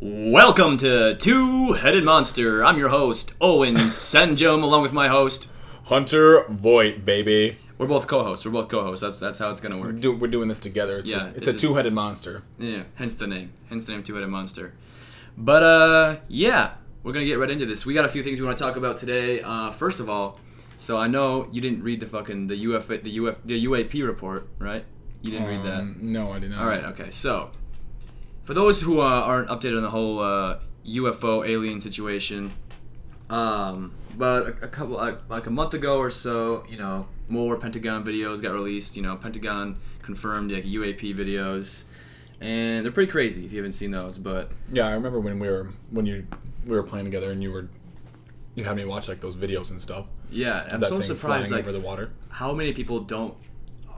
Welcome to Two Headed Monster. I'm your host, Owen Senjum, along with my host. Hunter Voight, baby. We're both co-hosts. We're both co-hosts. That's that's how it's gonna work. Do, we're doing this together. It's Yeah, a, it's a two-headed monster. Yeah, hence the name. Hence the name Two Headed Monster. But uh, yeah, we're gonna get right into this. We got a few things we want to talk about today. Uh, first of all, so I know you didn't read the fucking the UF the UF the UAP report, right? You didn't read that. Um, No, I did not. All right. Okay. So, for those who uh, aren't updated on the whole uh, UFO alien situation, um, but a, a couple like, like a month ago or so, you know, more Pentagon videos got released. You know, Pentagon confirmed like UAP videos, and they're pretty crazy if you haven't seen those. But Yeah, I remember when we were when you we were playing together and you were you had me watch like those videos and stuff. yeah, I'm so surprised like over the water. how many people don't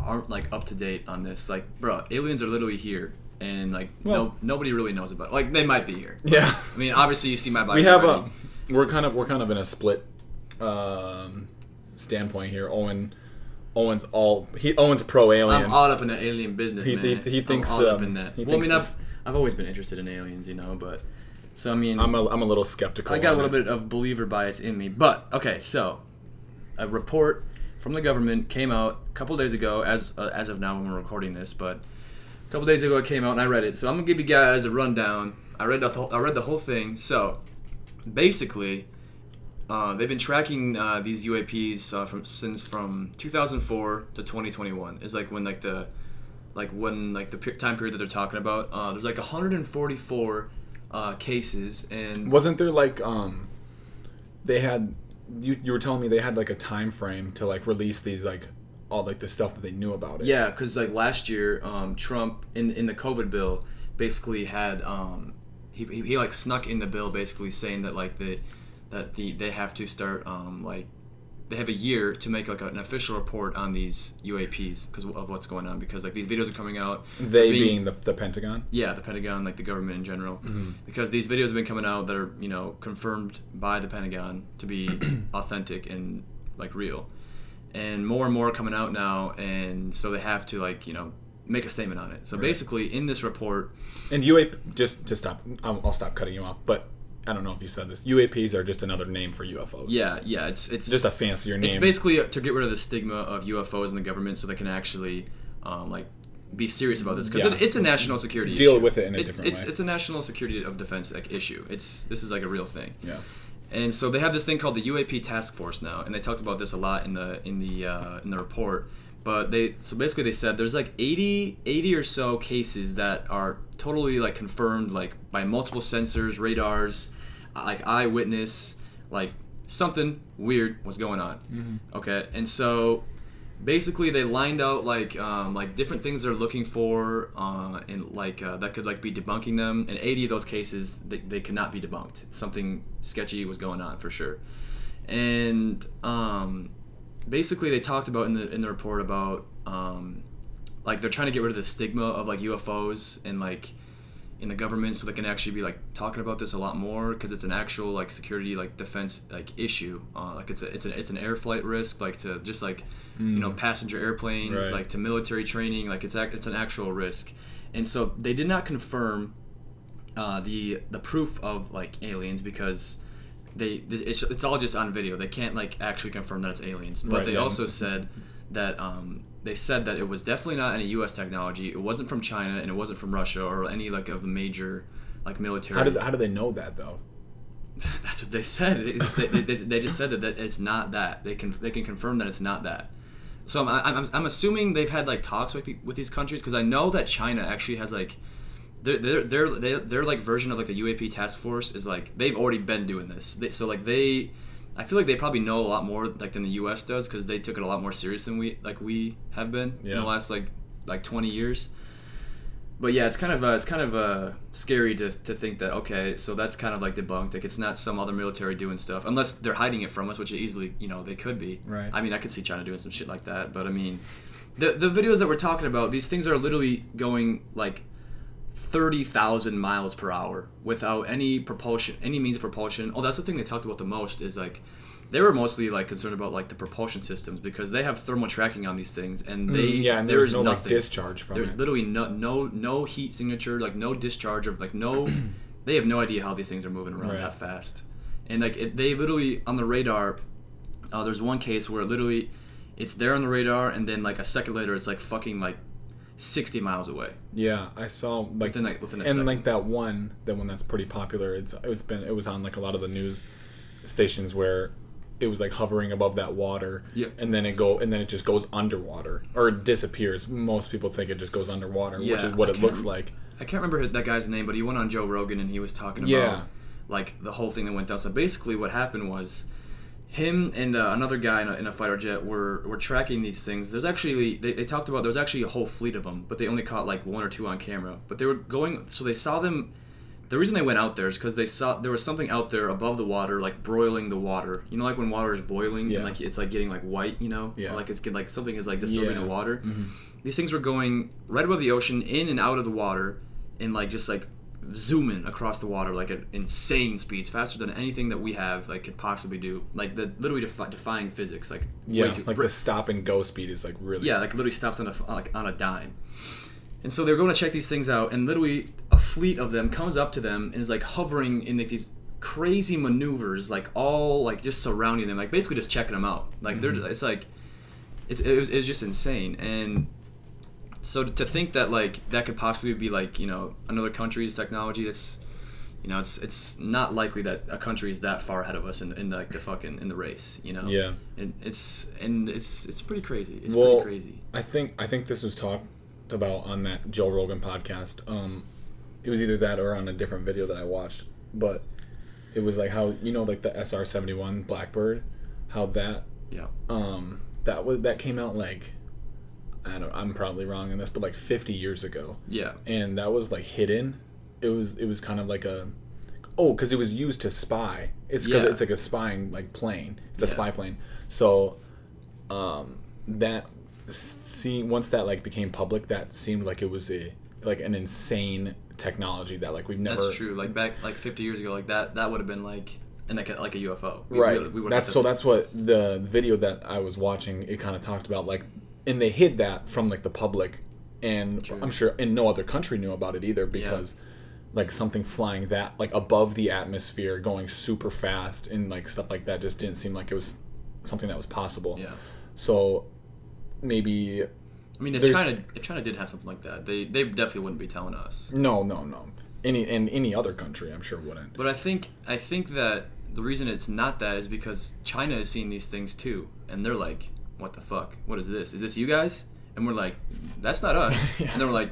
aren't like up to date on this. Like, bro, aliens are literally here. And like Well- no, nobody really knows about. Like they might be here. Yeah. I mean, obviously you see my bias. we have already. a we're kind of we're kind of in a split um, standpoint here. Owen Owen's all he Owen's pro alien. I'm all up in that alien business, He- man. he- he I'm thinks, all up um, in that. he well, I mean, I've, I've always been interested in aliens, you know, but so I mean, I'm a, I'm a little skeptical. I got a little it. bit of believer bias in me. But okay, so a report from the government came out a couple days ago, as uh, as of now when we're recording this, but a couple days ago it came out and I read it. So I'm gonna give you guys a rundown. I read the whole, I read the whole thing. So basically, uh, they've been tracking uh, these UAPs uh, from since from 2004 to 2021. Is like when like the like when like the time period that they're talking about. Uh, there's like 144 uh, cases and Wasn't there like um they had you you were telling me they had like a time frame to like release these like all like the stuff that they knew about it. Yeah, because like last year, um, Trump in in the COVID bill basically had um, he, he, he like snuck in the bill basically saying that like the that the they have to start um, like they have a year to make like an official report on these UAPs because of what's going on because like these videos are coming out. They being- being the, the Pentagon. yeah, the Pentagon, like the government in general, Mm-hmm. because these videos have been coming out that are you know confirmed by the Pentagon to be authentic and like real, and more and more are coming out now, and so they have to like you know make a statement on it. So basically, in this report, And UAP just to stop I'll, I'll stop cutting you off, but I don't know if you said this. UAPs are just another name for UFOs. yeah, yeah, it's it's Just a fancier name. It's basically to get rid of the stigma of UFOs in the government, so they can actually um, like be serious about this because Yeah. it, it's a national security Deal issue. with it in a It's- different it's, way. It's a national security of defense like issue. It's this is like a real thing. yeah. And so they have this thing called the UAP task force now, and they talked about this a lot in the in the uh, in the report. But they so basically they said there's like 80, 80 or so cases that are totally like confirmed like by multiple sensors, radars, uh, like eyewitness, like something weird was going on. Okay, and so basically they lined out like um, like different things they're looking for uh, and like uh, that could like be debunking them. And 80 of those cases they, they could not be debunked. Something sketchy was going on for sure. And um, basically they talked about in the in the report about um, like they're trying to get rid of the stigma of like UFOs and like in the government so they can actually be like talking about this a lot more because it's an actual like security like defense like issue. Uh, like it's a, it's an it's an air flight risk like to just like you know passenger airplanes Right. like to military training. Like it's ac- it's an actual risk. And so they did not confirm uh, the the proof of like aliens because they it's, it's all just on video. They can't like actually confirm that it's aliens. But Right, they yeah. also said that um, they said that it was definitely not any U.S. technology. It wasn't from China and it wasn't from Russia or any like of the major like military. How did how do they know that though? That's what they said. It's, they, they, they just said that, that it's not that. They can they can confirm that it's not that. So I'm, I'm, I'm assuming they've had like talks with the, with these countries because I know that China actually has like their their their their, their like version of like the UAP task force is like they've already been doing this. They, so like they, I feel like they probably know a lot more like than the U.S. does because they took it a lot more serious than we like we have been in the last like like 20 years. But yeah, it's kind of uh, it's kind of uh, scary to, to think that okay, so that's kind of like debunked. Like it's not some other military doing stuff, unless they're hiding it from us, which easily you know they could be. Right. I mean, I could see China doing some shit like that, but I mean, the the videos that we're talking about, these things are literally going like thirty thousand miles per hour without any propulsion, any means of propulsion. Oh, that's the thing they talked about the most is like they were mostly like concerned about like the propulsion systems because they have thermal tracking on these things and they Mm, yeah, and there there's is no like nothing. discharge from There's it. literally no no no heat signature, like no discharge of like no they have no idea how these things are moving around Right. that fast. And like it, they literally on the radar, uh, there's one case where literally it's there on the radar, and then like a second later, it's like fucking like 60 miles away Yeah, I saw like within like within a and second. like that one, that one that's pretty popular. It's it's been it was on like a lot of the news stations where it was like hovering above that water, Yeah. and then it go and then it just goes underwater or it disappears. Most people think it just goes underwater, which Yeah, is what I it looks like. I can't remember that guy's name, but he went on Joe Rogan and he was talking about Yeah. like the whole thing that went down. So basically, what happened was him and uh, another guy in a, in a fighter jet were were tracking these things. There's actually they, they talked about there's actually a whole fleet of them, but they only caught like one or two on camera. But they were going, so they saw them. The reason they went out there is because they saw there was something out there above the water, like broiling the water. You know, like when water is boiling Yeah. and like it's like getting like white. You know, Yeah. Or, like it's like something is like disturbing Yeah. the water. Mhm. These things were going right above the ocean, in and out of the water, and like just like zooming across the water like at insane speeds, faster than anything that we have like could possibly do. Like the literally defi- defying physics. Like Yeah, way too, like the stop and go speed is like really yeah, like literally stops on a like on a dime. And so they're going to check these things out, and literally a fleet of them comes up to them and is like hovering in like these crazy maneuvers, like all like just surrounding them, like basically just checking them out. Like they're mm-hmm. it's like it's it was, it was just insane. And so to think that like that could possibly be like you know another country's technology, that's you know it's it's not likely that a country is that far ahead of us in, in like the fucking in the race. You know. Yeah. And it's and it's it's pretty crazy. It's Well, pretty crazy. I think I think this was talked about on that Joe Rogan podcast. Um, it was either that or on a different video that I watched, but it was like how you know like the SR seventy one Blackbird, how that Yeah. um that was that came out like I don't I'm probably wrong in this, but like fifty years ago, Yeah. and that was like hidden. It was it was kind of like a oh because it was used to spy. It's because Yeah. it's like a spying like plane. It's a Yeah. spy plane. So um that see once that like became public, that seemed like it was a like an insane technology that like we've never That's true. Like back like 50 years ago, like that that would have been like and like a, like a UFO. We right we would've that's so that's what the video that i was watching it kind of talked about like and they hid that from like the public. And i'm sure and no other country knew about it either because like something flying that like above the atmosphere going super fast and like stuff like that just didn't seem like it was something that was possible. Yeah. so maybe I mean, if There's- China if China did have something like that, they they definitely wouldn't be telling us. no no no. Any and any other country i'm sure wouldn't. But I think I think that the reason it's not that is because China is seeing these things too, and they're like, "What the fuck? What is this? Is this you guys?" And we're like, "That's not us." Yeah. And they're like,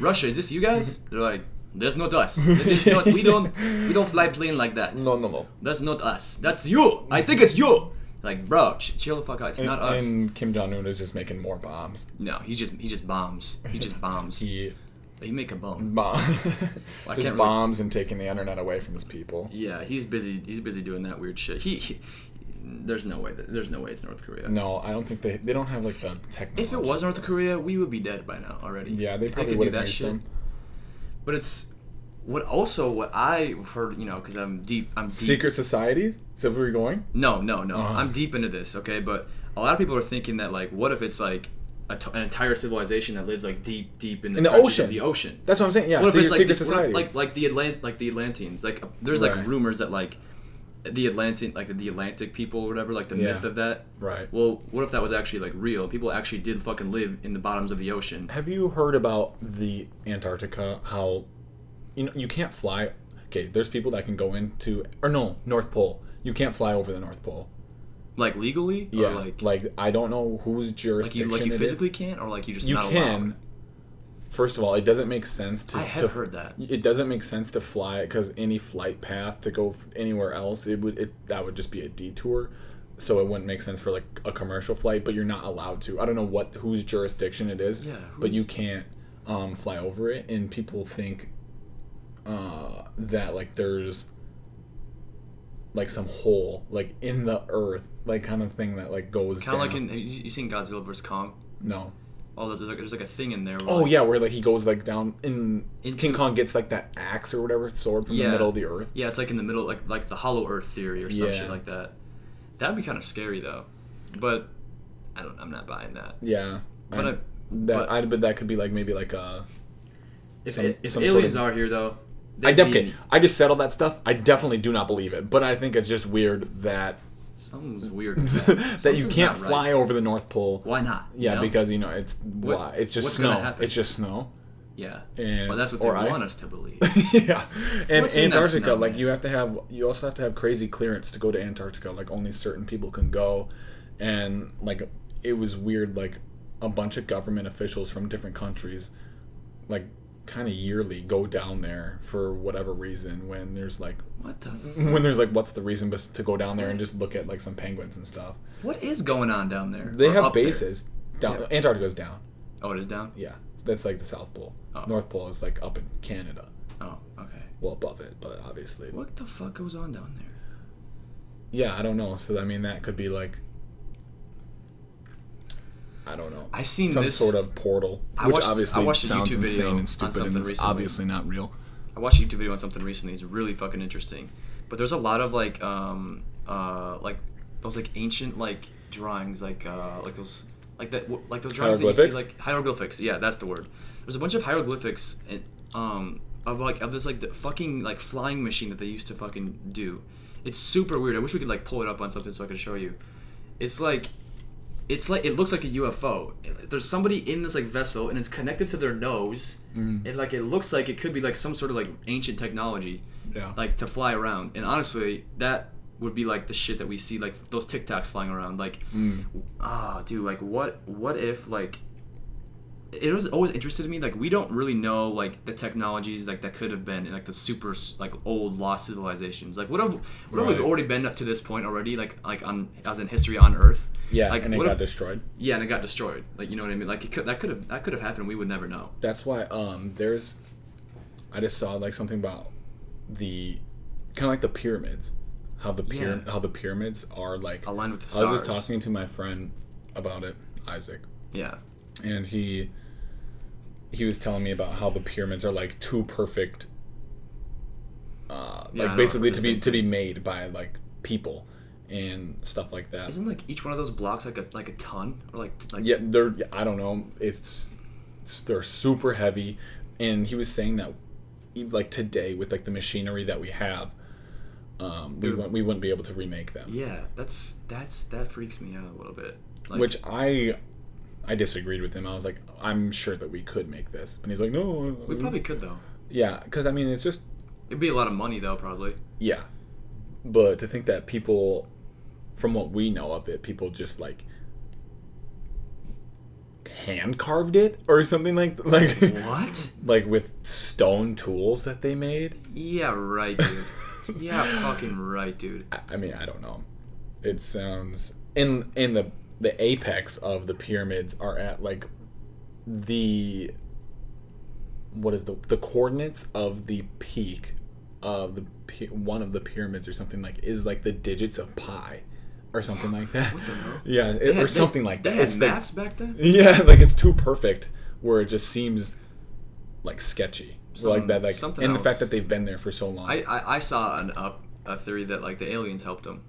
"Russia, is this you guys?" They're like, "That's not us. It is not, we don't we don't fly plane like that. no no no That's not us. That's you. I think it's you." Like, bro, ch- chill the fuck out. It's not us. and kim jong-un is just making more bombs no, he just he just bombs. He just bombs. he He make a bomb. bomb I just can't bombs and taking the internet away from his people Yeah, he's busy. He's busy doing that weird shit. He, he there's no way. That, there's no way it's North Korea. No, I don't think they they don't have like the technology. If it was North Korea, we would be dead by now already. yeah, they If probably could would do have that shit. them. But it's what also what I've heard. You know, because I'm deep. I'm deep. Secret societies? So where we're going? No, no, no. Uh-huh. I'm deep into this. Okay, but a lot of people are thinking that like, what if it's like a t- an entire civilization that lives like deep, deep in the, In the ocean. Of the ocean. That's what I'm saying. Yeah, what if secret, it's like secret the, societies. like like the Atlant like the Atlanteans? Like there's like Right. rumors that like the Atlantic like the Atlantic people or whatever like the myth of that. right. Well, what if that was actually like real? People actually did fucking live in the bottoms of the ocean. Have you heard about the Antarctica? How you know you can't fly. Okay, there's people that can go into or no North Pole. You can't fly over the North Pole. Like legally? Yeah, like like, I don't know whose like jurisdiction you like you it is. physically can't or like you just You not can. allowed? First of all, it doesn't make sense to. I have to- heard that. It doesn't make sense to fly because any flight path to go anywhere else, it would it that would just be a detour. So it wouldn't make sense for like a commercial flight, but you're not allowed to. I don't know what whose jurisdiction it is, Yeah, but you can't um, fly over it, and people think uh, that like there's like some hole like in the earth, like kind of thing that like goes Kind of like in you you seen Godzilla vs Kong? no. Oh, there's like, there's like a thing in there. Where Oh like, yeah, where like he goes like down in Into- King Kong gets like that axe or whatever sword from Yeah. the middle of the earth. Yeah, it's like in the middle, like like the Hollow Earth theory or some Yeah. shit like that. That'd be kind of scary though, but I don't. I'm not buying that. Yeah, But I, I- that but- I but that could be like maybe like a If, Some- if some sort aliens of- are here though, I definitely, I just said all that stuff. I definitely do not believe it, but I think it's just weird that Something's weird. with that that you can't right. fly over the North Pole. Why not? you Yeah, know? because you know it's why it's just what's snow. It's just snow. yeah. and- well, that's what they ice. want us to believe. yeah, and What's Antarctica, snow, like man? you have to have, you also have to have crazy clearance to go to Antarctica. Like only certain people can go, and like it was weird. Like a bunch of government officials from different countries, like kind of yearly, go down there for whatever reason. When there's like, What the? when there's like, what's the reason bes- to go down there and just look at like some penguins and stuff? What is going on down there? They Or have up there? bases down. Yeah. Antarctica's down. Oh, it is down. Yeah, that's like the South Pole. Oh. North Pole is like up in Canada. Oh, okay. Well, above it, but obviously. What the fuck goes on down there? Yeah, I don't know. So I mean, that could be like, I don't know, I seen some this. sort of portal, I which watched- I obviously watched a sounds YouTube video insane on and stupid, something and it's recently. obviously not real. I watched a YouTube video on something recently. It's really fucking interesting. But there's a lot of like, um, uh, like those like ancient like drawings, like uh, like those like that like those drawings that you see like hieroglyphics. Yeah, that's the word. There's a bunch of hieroglyphics, in, um, of like of this like the fucking like flying machine that they used to fucking do. It's super weird. I wish we could like pull it up on something so I could show you. It's like it's like it looks like a UFO. There's somebody in this like vessel, and it's connected to their nose, Mm. and like it looks like it could be like some sort of like ancient technology, Yeah. like to fly around. And honestly, that would be like the shit that we see, like those TikToks flying around. Like, Mm. ah, dude, like what? What if like? It was always interested in me. Like we don't really know like the technologies like that could have been in like the super like old lost civilizations. Like what have what have we Right. already been up to this point already? Like like on as in history on Earth. Yeah, like and it got if- destroyed. yeah, and it got destroyed. Like you know what I mean? Like it could, that could have that could have happened. We would never know. That's why um there's, I just saw like something about the, kind of like the pyramids, how the pyra- Yeah. how the pyramids are like. Aligned with the stars. I was just talking to my friend about it, Isaac, Yeah. and he he was telling me about how the pyramids are like too perfect uh, Yeah, like basically to be to be made by like people and stuff like that Isn't like each one of those blocks like a like a ton or like like yeah they're i don't know it's, it's they're super heavy and he was saying that like today with like the machinery that we have um, we, wouldn't, we wouldn't be able to remake them yeah. That's that's that freaks me out a little bit. Like, which i i disagreed with him i was like i'm sure that we could make this and he's like no we probably could though. yeah because i mean it's just It'd be a lot of money though, probably. Yeah. But to think that people, from what we know of it, people just like hand carved it or something like like What? like with stone tools that they made. Yeah, right, dude. yeah, fucking right, dude. I, I mean, I don't know. It sounds in in the the apex of the pyramids are at like the what is the the coordinates of the peak of the one of the pyramids or something like is like the digits of pi or something like that. What the hell? Yeah, it- had- or something like they that. had It's like- back then. yeah, like it's too perfect where it just seems like sketchy. So like that, like, something and the fact that they've been there for so long. I, I I saw an up a theory that like the aliens helped them.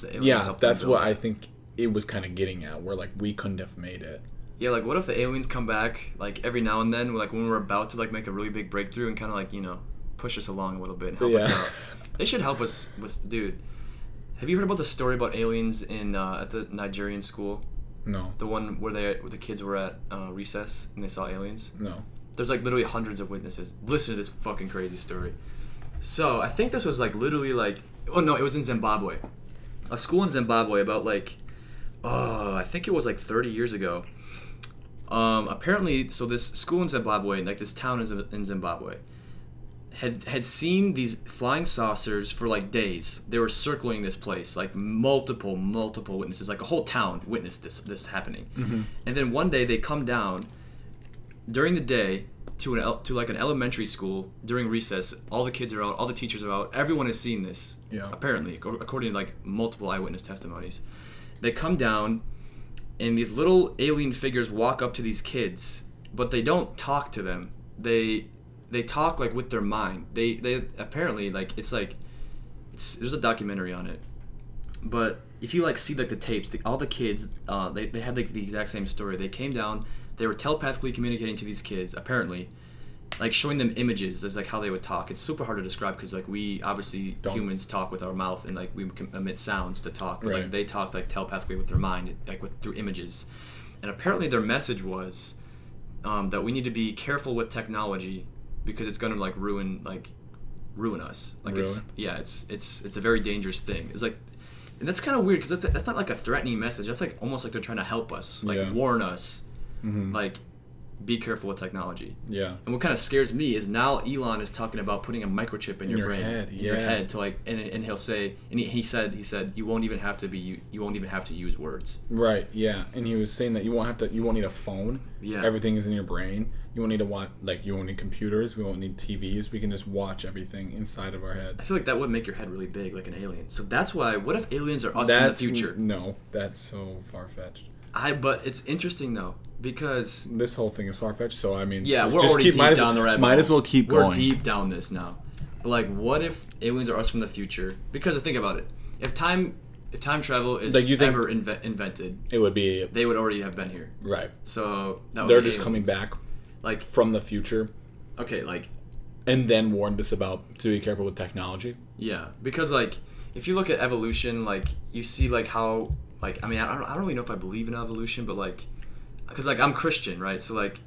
The aliens yeah, that's what. I think it was kind of getting at, where like we couldn't have made it. Yeah, like what if the aliens come back like every now and then, like when we're about to like make a really big breakthrough and kind of like you know push us along a little bit and help us out. They should help us with dude. Have you heard about the story about aliens in uh, at the Nigerian school? No, The one where they where the kids were at uh, recess and they saw aliens. no. There's like literally hundreds of witnesses. Listen to this fucking crazy story. So I think this was like literally like oh no, it was in Zimbabwe. A school in Zimbabwe about like oh I think it was like 30 years ago. Um, apparently, so this school in Zimbabwe, like this town is in Zimbabwe, had had seen these flying saucers for like days. They were circling this place, like multiple, multiple witnesses, like a whole town witnessed this this happening. Mm-hmm. And then one day they come down during the day to an to like an elementary school during recess. All the kids are out, all the teachers are out. Everyone has seen this. Yeah. Apparently, according to like multiple eyewitness testimonies, they come down, and these little alien figures walk up to these kids, but they don't talk to them. They they talk like with their mind. They they apparently like it's like it's there's a documentary on it but if you like see like the tapes the, all the kids uh, they, they had like the exact same story they came down they were telepathically communicating to these kids apparently like showing them images is like how they would talk. It's super hard to describe because like we obviously Don't. humans talk with our mouth and like we emit sounds to talk, but like they talked like telepathically with their mind, like with through images. And apparently their message was um, that we need to be careful with technology because it's gonna like ruin like ruin us. Like it's yeah, it's it's it's a very dangerous thing. It's like. And that's kind of weird because that's, that's not like a threatening message. That's like almost like they're trying to help us, like Yeah. warn us, Mhm. like be careful with technology. yeah. And what kind of scares me is now Elon is talking about putting a microchip in, In your, your brain, head, in your head to like, and, and he'll say, and he, he said, he said, you won't even have to be, you, won't even have to use words. Right. Yeah. And he was saying that you won't have to. You won't need a phone. Yeah. Everything is in your brain. You won't need to watch. Like you won't need computers. We won't need TVs. We can just watch everything inside of our head. I feel like that would make your head really big, like an alien. So that's why. What if aliens are us that's from the future? No, that's so far fetched. I. But it's interesting though because This whole thing is far fetched. So I mean, yeah, just- we're already keep, deep down the rabbit Might as well keep going. we're going. deep down this now. But like, what if aliens are us from the future? Because think about it. If time, if time travel is Like, you think- ever inve- invented, It would be they would already have been here. right. So They're just coming back Like from the future okay, like and then warned us about to be careful with technology. yeah, because like if you look at evolution, like you see like how like I mean I don't, I don't really know if I believe in evolution, but like because like I'm Christian, right? So like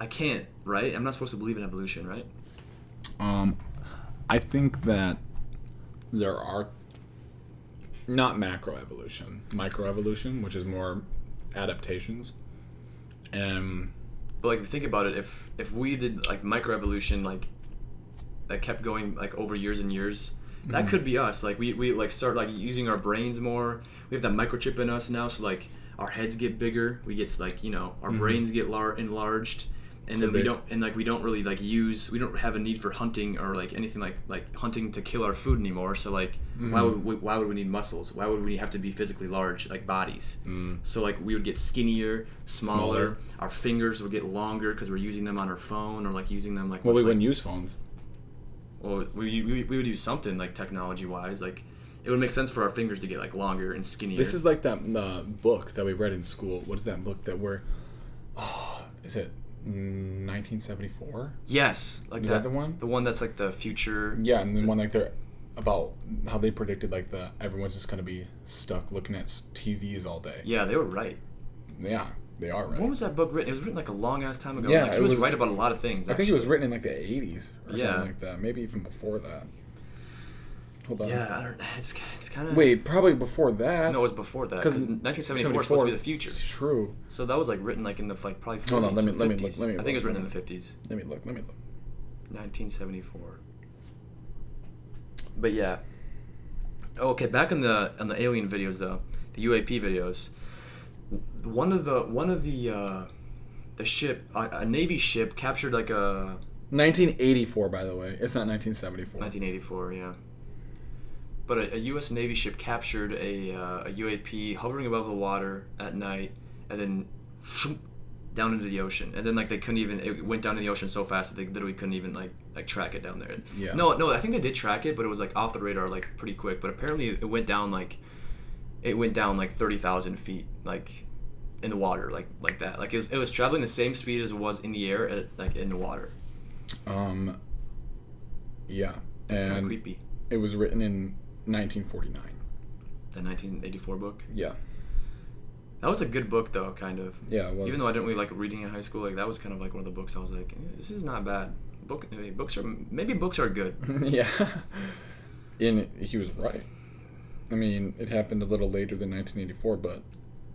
I can't, right? I'm not supposed to believe in evolution, right? Um, I think that there are not macro macroevolution, microevolution, which is more adaptations. Um, But like if you think about it, if if we did like microevolution, like that kept going like over years and years, that mm-hmm. could be us. Like we, we like start like using our brains more. We have that microchip in us now, so like our heads get bigger. We get like you know our mm-hmm. brains get lar- enlarged, and then we be. don't and like we don't really like use we don't have a need for hunting or like anything like like hunting to kill our food anymore. So like why mm-hmm. would we, why would we need muscles? Why would we have to be physically large like bodies? Mm. So like we would get skinnier, smaller. Smaller. Our fingers would get longer because we're using them on our phone or like using them like well, we like, wouldn't use phones. Well, we, we, we would use something like technology wise. Like, it would make sense for our fingers to get like longer and skinnier. This is like that uh, book that we read in school. What is that book that we're? Oh, is it 1974? yes, like Is that, that the one? The one that's like the future. Yeah, and the one like they're about how they predicted like the everyone's just gonna be stuck looking at TVs all day. Yeah, they were right. Yeah, they are right. When was that book written? It was written like a long ass time ago. Yeah, like, he was, was- right about a lot of things. I think it was written in like the 80s or Yeah. something like that. Maybe even before that. Hold on. Yeah, I don't. It's it's kind of. Wait, probably before that. No, it was before that. Because 1974 was supposed to be the future. True. So that was like written like in the like probably 40s Hold on, let me- let me 50s. look- let me I think it was written in the 50s. Let me look. Let me look. 1974. But yeah. Oh, okay, back in the on the alien videos though, the UAP videos. One of the one of the uh, the ship a, a navy ship captured like a 1984, by the way. It's not 1974. 1984, yeah. But a, a U.S. Navy ship captured a, uh, a UAP hovering above the water at night, and then shoom, down into the ocean. And then like they couldn't even it went down in the ocean so fast that they literally couldn't even like like track it down there. Yeah. No, no, I think they did track it, but it was like off the radar like pretty quick. But apparently it went down like it went down like thirty thousand feet like in the water like like that. Like it was it was traveling the same speed as it was in the air at, like in the water. Um. Yeah. It's kind of creepy. it was written in 1949. The 1984 book. Yeah. That was a good book, though, kind of. Yeah. It was. Even though I didn't really like reading in high school, like that was kind of like one of the books I was like, eh, this is not bad. Book, eh, books are maybe books are good. yeah. And he was right. I mean, it happened a little later than 1984, but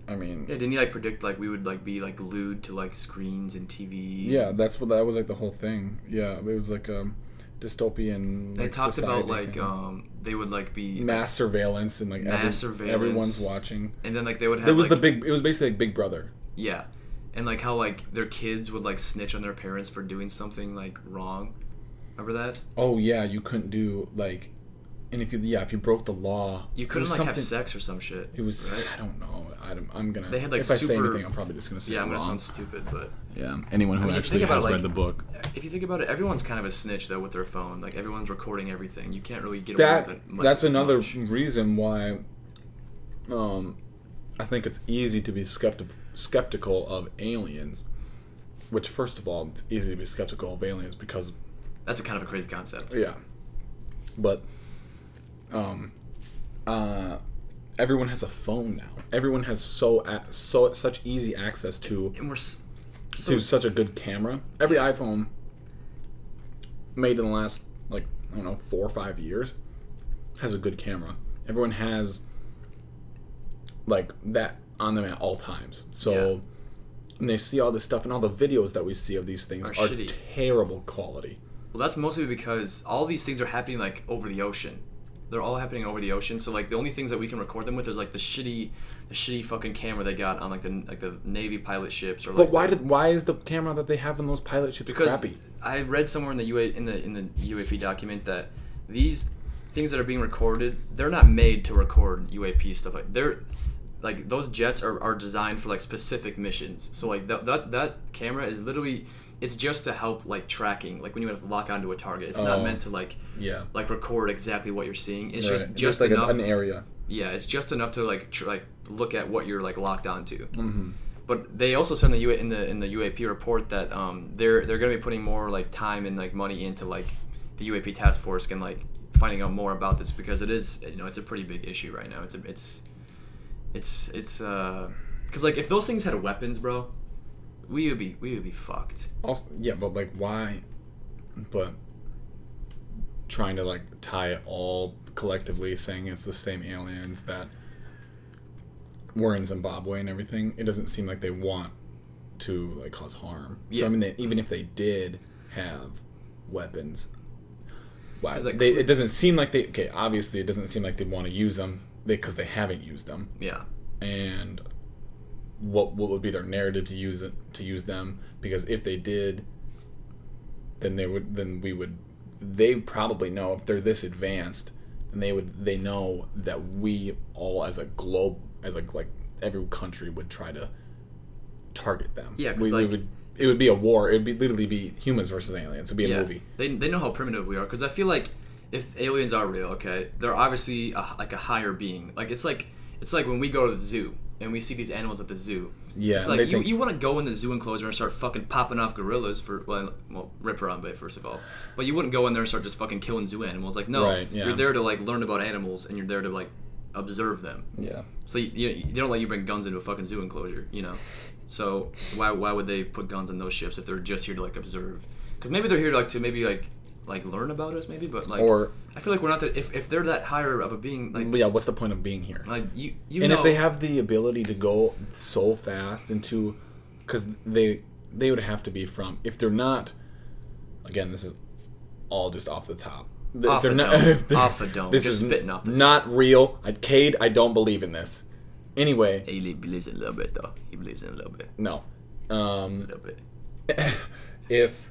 I mean, Yeah, didn't he like predict like we would like be like glued to like screens and TV? yeah, that's what that was like the whole thing. Yeah, it was like a dystopian. They like, talked about like thing. um they would like be mass surveillance and like Mass every- surveillance. everyone's watching. and then like they would have It was like, the big. It was basically like Big Brother. yeah, and like how like their kids would like snitch on their parents for doing something like wrong. Remember that? Oh yeah, you couldn't do like, and if you yeah if you broke the law, You couldn't like have sex or some shit. It was right? I don't know. I I'm gonna. They had, like, if I say anything, I'm probably just gonna say Yeah, it I'm gonna wrong. sound stupid, but Yeah, anyone who I mean, actually has it, like- read the book. if you think about it, everyone's kind of a snitch though with their phone. Like everyone's recording everything. You can't really get away that with it. much- that's another much. reason why um I think it's easy to be skepti- skeptical of aliens which first of all, it's easy to be skeptical of aliens because That's a kind of a crazy concept. yeah, but um, uh, everyone has a phone now. Everyone has so a- so such easy access to And we're s- to so such a good camera. Every iPhone made in the last like I don't know four or five years has a good camera. Everyone has like that on them at all times. So Yeah. and they see all this stuff and all the videos that we see of these things Are are, shitty. terrible quality. Well, that's mostly because all these things are happening like over the ocean. They're all happening over the ocean. So like the only things that we can record them with is like the shitty, the shitty fucking camera they got on like the like the Navy pilot ships or like. But why did why is the camera that they have in those pilot ships Because crappy? I read somewhere in the UA in the in the UAP document that these things that are being recorded, they're not made to record UAP stuff. Like they're like those jets are, are designed for like specific missions. So like that that that camera is literally it's just to help like tracking. Like when you have to lock onto a target, it's not Oh. meant to like Yeah. like record exactly what you're seeing. It's Right. just just like enough. an, an area. yeah, it's just enough to like tr- like look at what you're like locked onto. hmm But they also said in the U- in the in the UAP report that um, they're they're going to be putting more like time and like money into like the UAP task force and like finding out more about this because it is you know it's a pretty big issue right now. It's a, it's it's it's uh because like if those things had weapons, bro, we would be we would be fucked. Also, yeah, but like why? But trying to like tie it all collectively, saying it's the same aliens that were in Zimbabwe and everything. It doesn't seem like they want to like cause harm. So Yeah. I mean, they, even if they did have weapons, why? like, they, it doesn't seem like they. Okay, obviously, it doesn't seem like they want to use them because they haven't used them Yeah, and what what would be their narrative to use it to use them because if they did then they would then we would they probably know if they're this advanced then they would they know that we all as a globe as a like every country would try to target them. Yeah, we, we like- would it would be a war. It would be literally be humans versus aliens. It'd be a yeah. movie. They they know how primitive we are because I feel like if aliens are real, okay, they're obviously a, like a higher being. Like it's like it's like when we go to the zoo and we see these animals at the zoo. Yeah, it's like you, think- you want to go in the zoo enclosure and start fucking popping off gorillas for well, well Rip Harambe first of all, but you wouldn't go in there and start just fucking killing zoo animals. Like no, Right, yeah. you're there to like learn about animals and you're there to like observe them. yeah So you, you, they don't let you bring guns into a fucking zoo enclosure, you know. So why why would they put guns on those ships if they're just here to like observe? Because maybe they're here to like to maybe like like learn about us, maybe. But like, Or- I feel like we're not that. If, if they're that higher of a being, like yeah what's the point of being here like you you and know, if they have the ability to go so fast into because they they would have to be from if they're not again this is all just off the top Off they're the not- dome. Off the dome. this Just is spitting off the not real I, Cade I don't believe in this anyway he believes in a little bit though. He believes in a little bit, no um, a little bit. if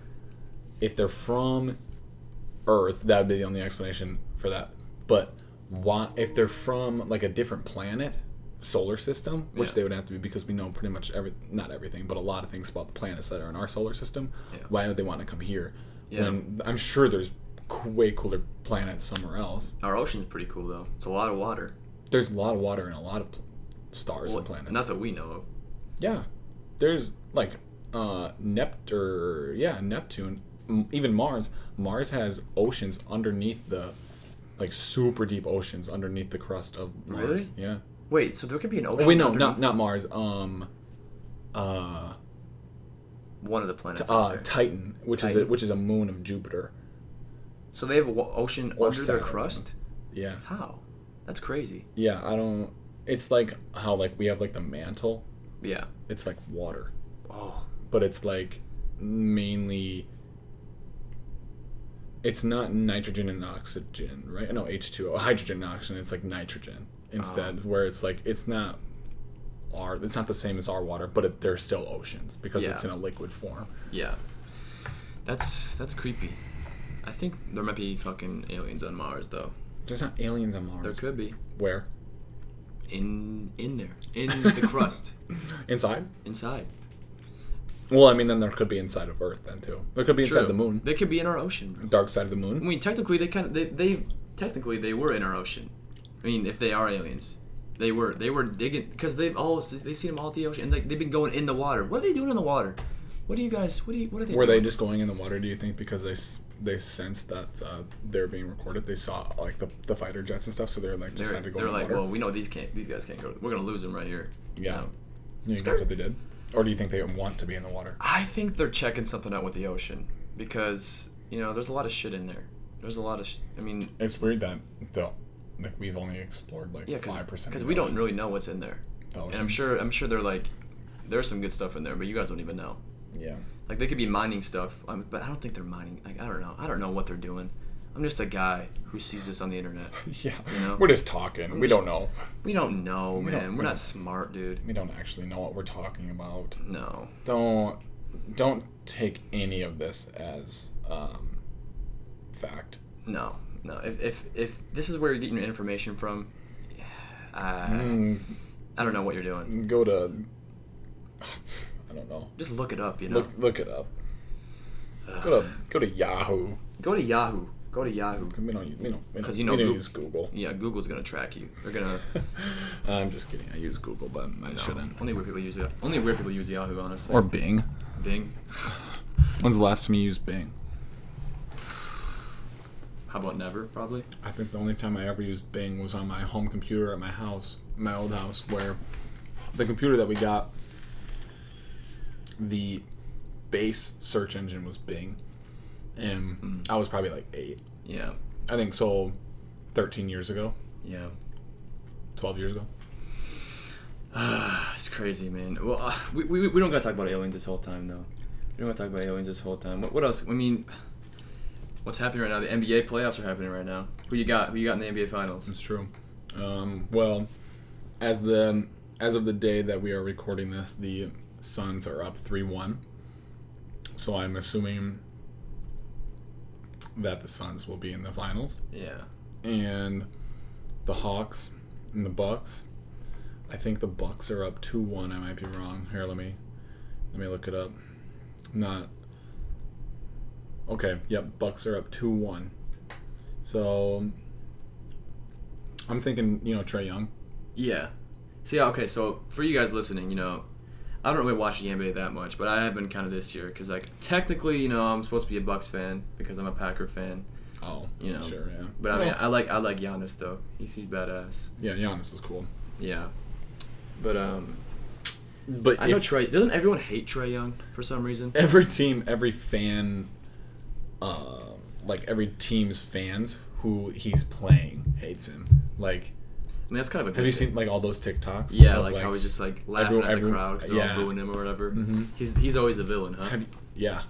if they're from Earth, that would be the only explanation for that. But why, if they're from like a different planet, solar system, which Yeah. they would have to be because we know pretty much every not everything, but a lot of things about the planets that are in our solar system. Yeah. Why would they want to come here? Yeah. When I'm sure there's way cooler planets somewhere else. Our ocean's pretty cool though. It's a lot of water. There's a lot of water and a lot of stars Well, and planets. not that we know of. Yeah, there's like uh Nept or yeah Neptune, even Mars. Mars has oceans underneath the, like super deep oceans underneath the crust of Mars. Really? Yeah. Wait, so there could be an ocean. Oh, wait, no, not underneath not Mars. Um, uh, one of the planets. out uh. Titan, which is a, which is a moon of Jupiter. So they have an ocean Or under their crust. Yeah. How? That's crazy. Yeah, I don't. It's like how like we have like the mantle. Yeah. It's like water, Oh. but it's like mainly. It's not nitrogen and oxygen, right? No, H two O, hydrogen and oxygen. It's like nitrogen instead, ah. where it's like it's not. Our, it's not the same as our water, but it, they're still oceans because Yeah. it's in a liquid form. Yeah. That's that's creepy. I think there might be fucking aliens on Mars though. There's not aliens on Mars. There could be. Where? In in there. In the crust. Inside? Inside. Well, I mean, then there could be inside of Earth then too. There could be inside True. the moon. They could be in our ocean. Dark side of the moon. I mean, technically, they kind of they, they technically they were in our ocean. I mean, if they are aliens, they were they were digging because they've all they seen them all at the ocean and like they've been going in the water. What are they doing in the water? What do you guys? What do you? What are they? Were they just going in the water? Do you think because they they sensed that uh, they're being recorded? They saw like the, the fighter jets and stuff, so they're like They're, decided to go they're like, water. well, we know these can't. These guys can't go. We're gonna lose them right here. You Yeah. know? you think that's what they did, or do you think they want to be in the water? I think they're checking something out with the ocean because you know there's a lot of shit in there. There's a lot of. Sh- I mean, It's weird that like we've only explored like yeah, five percent because we don't really know what's in there, The and I'm sure I'm sure they're like there's some good stuff in there, but you guys don't even know. Yeah. Like they could be mining stuff, um, but I don't think they're mining. Like I don't know. I don't know what they're doing. I'm just a guy who sees this on the internet. Yeah. You know? We're just talking. We're we just- don't know. We don't know, We man. don't- We're we not smart, dude. We don't actually know what we're talking about. No. Don't don't take any of this as um, fact. No. No. If, if if this is where you're getting your information from, uh, Mm, I don't know what you're doing. go to I don't know. Just look it up. You know. Look look it up. Go to go to Yahoo. Go to Yahoo. Go to Yahoo. We don't we don't we don't, you know we don't use Google. Yeah, Google's gonna track you. They're gonna. I'm just kidding. I use Google, but I no, shouldn't. Only weird people use it. Only weird people use Yahoo, honestly. Or Bing. Bing. When's the last time you used Bing? How about never? Probably. I think the only time I ever used Bing was on my home computer at my house, my old house, where the computer that we got, the base search engine was Bing, and Mm. I was probably like eight. Yeah. I think so. Thirteen years ago, Yeah. twelve years ago. it's crazy, man. Well, uh, we, we, we don't gotta talk about aliens this whole time, though. We don't gotta talk about aliens this whole time. What, what else? I mean, what's happening right now? The NBA playoffs are happening right now. Who you got? Who you got in the NBA finals? It's true. Um, well, as the as of the day that we are recording this, the Suns are up three one. So I'm assuming that the Suns will be in the finals, Yeah. and the Hawks and the Bucks. I think the Bucks are up two one. I might be wrong. Here, let me let me look it up. Not okay. Yep, Bucks are up two one. So I'm thinking, you know, Trae Young. Yeah. So yeah, okay. So for you guys listening, you know, I don't really watch the NBA that much, but I have been kind of this year because like technically, you know, I'm supposed to be a Bucks fan because I'm a Packer fan. Oh, You know, sure, yeah. But I mean, Well, I like I like Giannis though. He's he's badass. yeah, Giannis is cool. Yeah. But um, But I know Trae. Doesn't everyone hate Trae Young for some reason? every team, every fan, uh, like every team's fans who he's playing hates him. Like, I mean, that's kind of a. Have you thing. seen like all those TikToks? Yeah, of, like, how he's just like laughing everyone- at the everyone- crowd because they're yeah. all booing him or whatever. Mhm. He's he's always a villain, huh? Have you, yeah.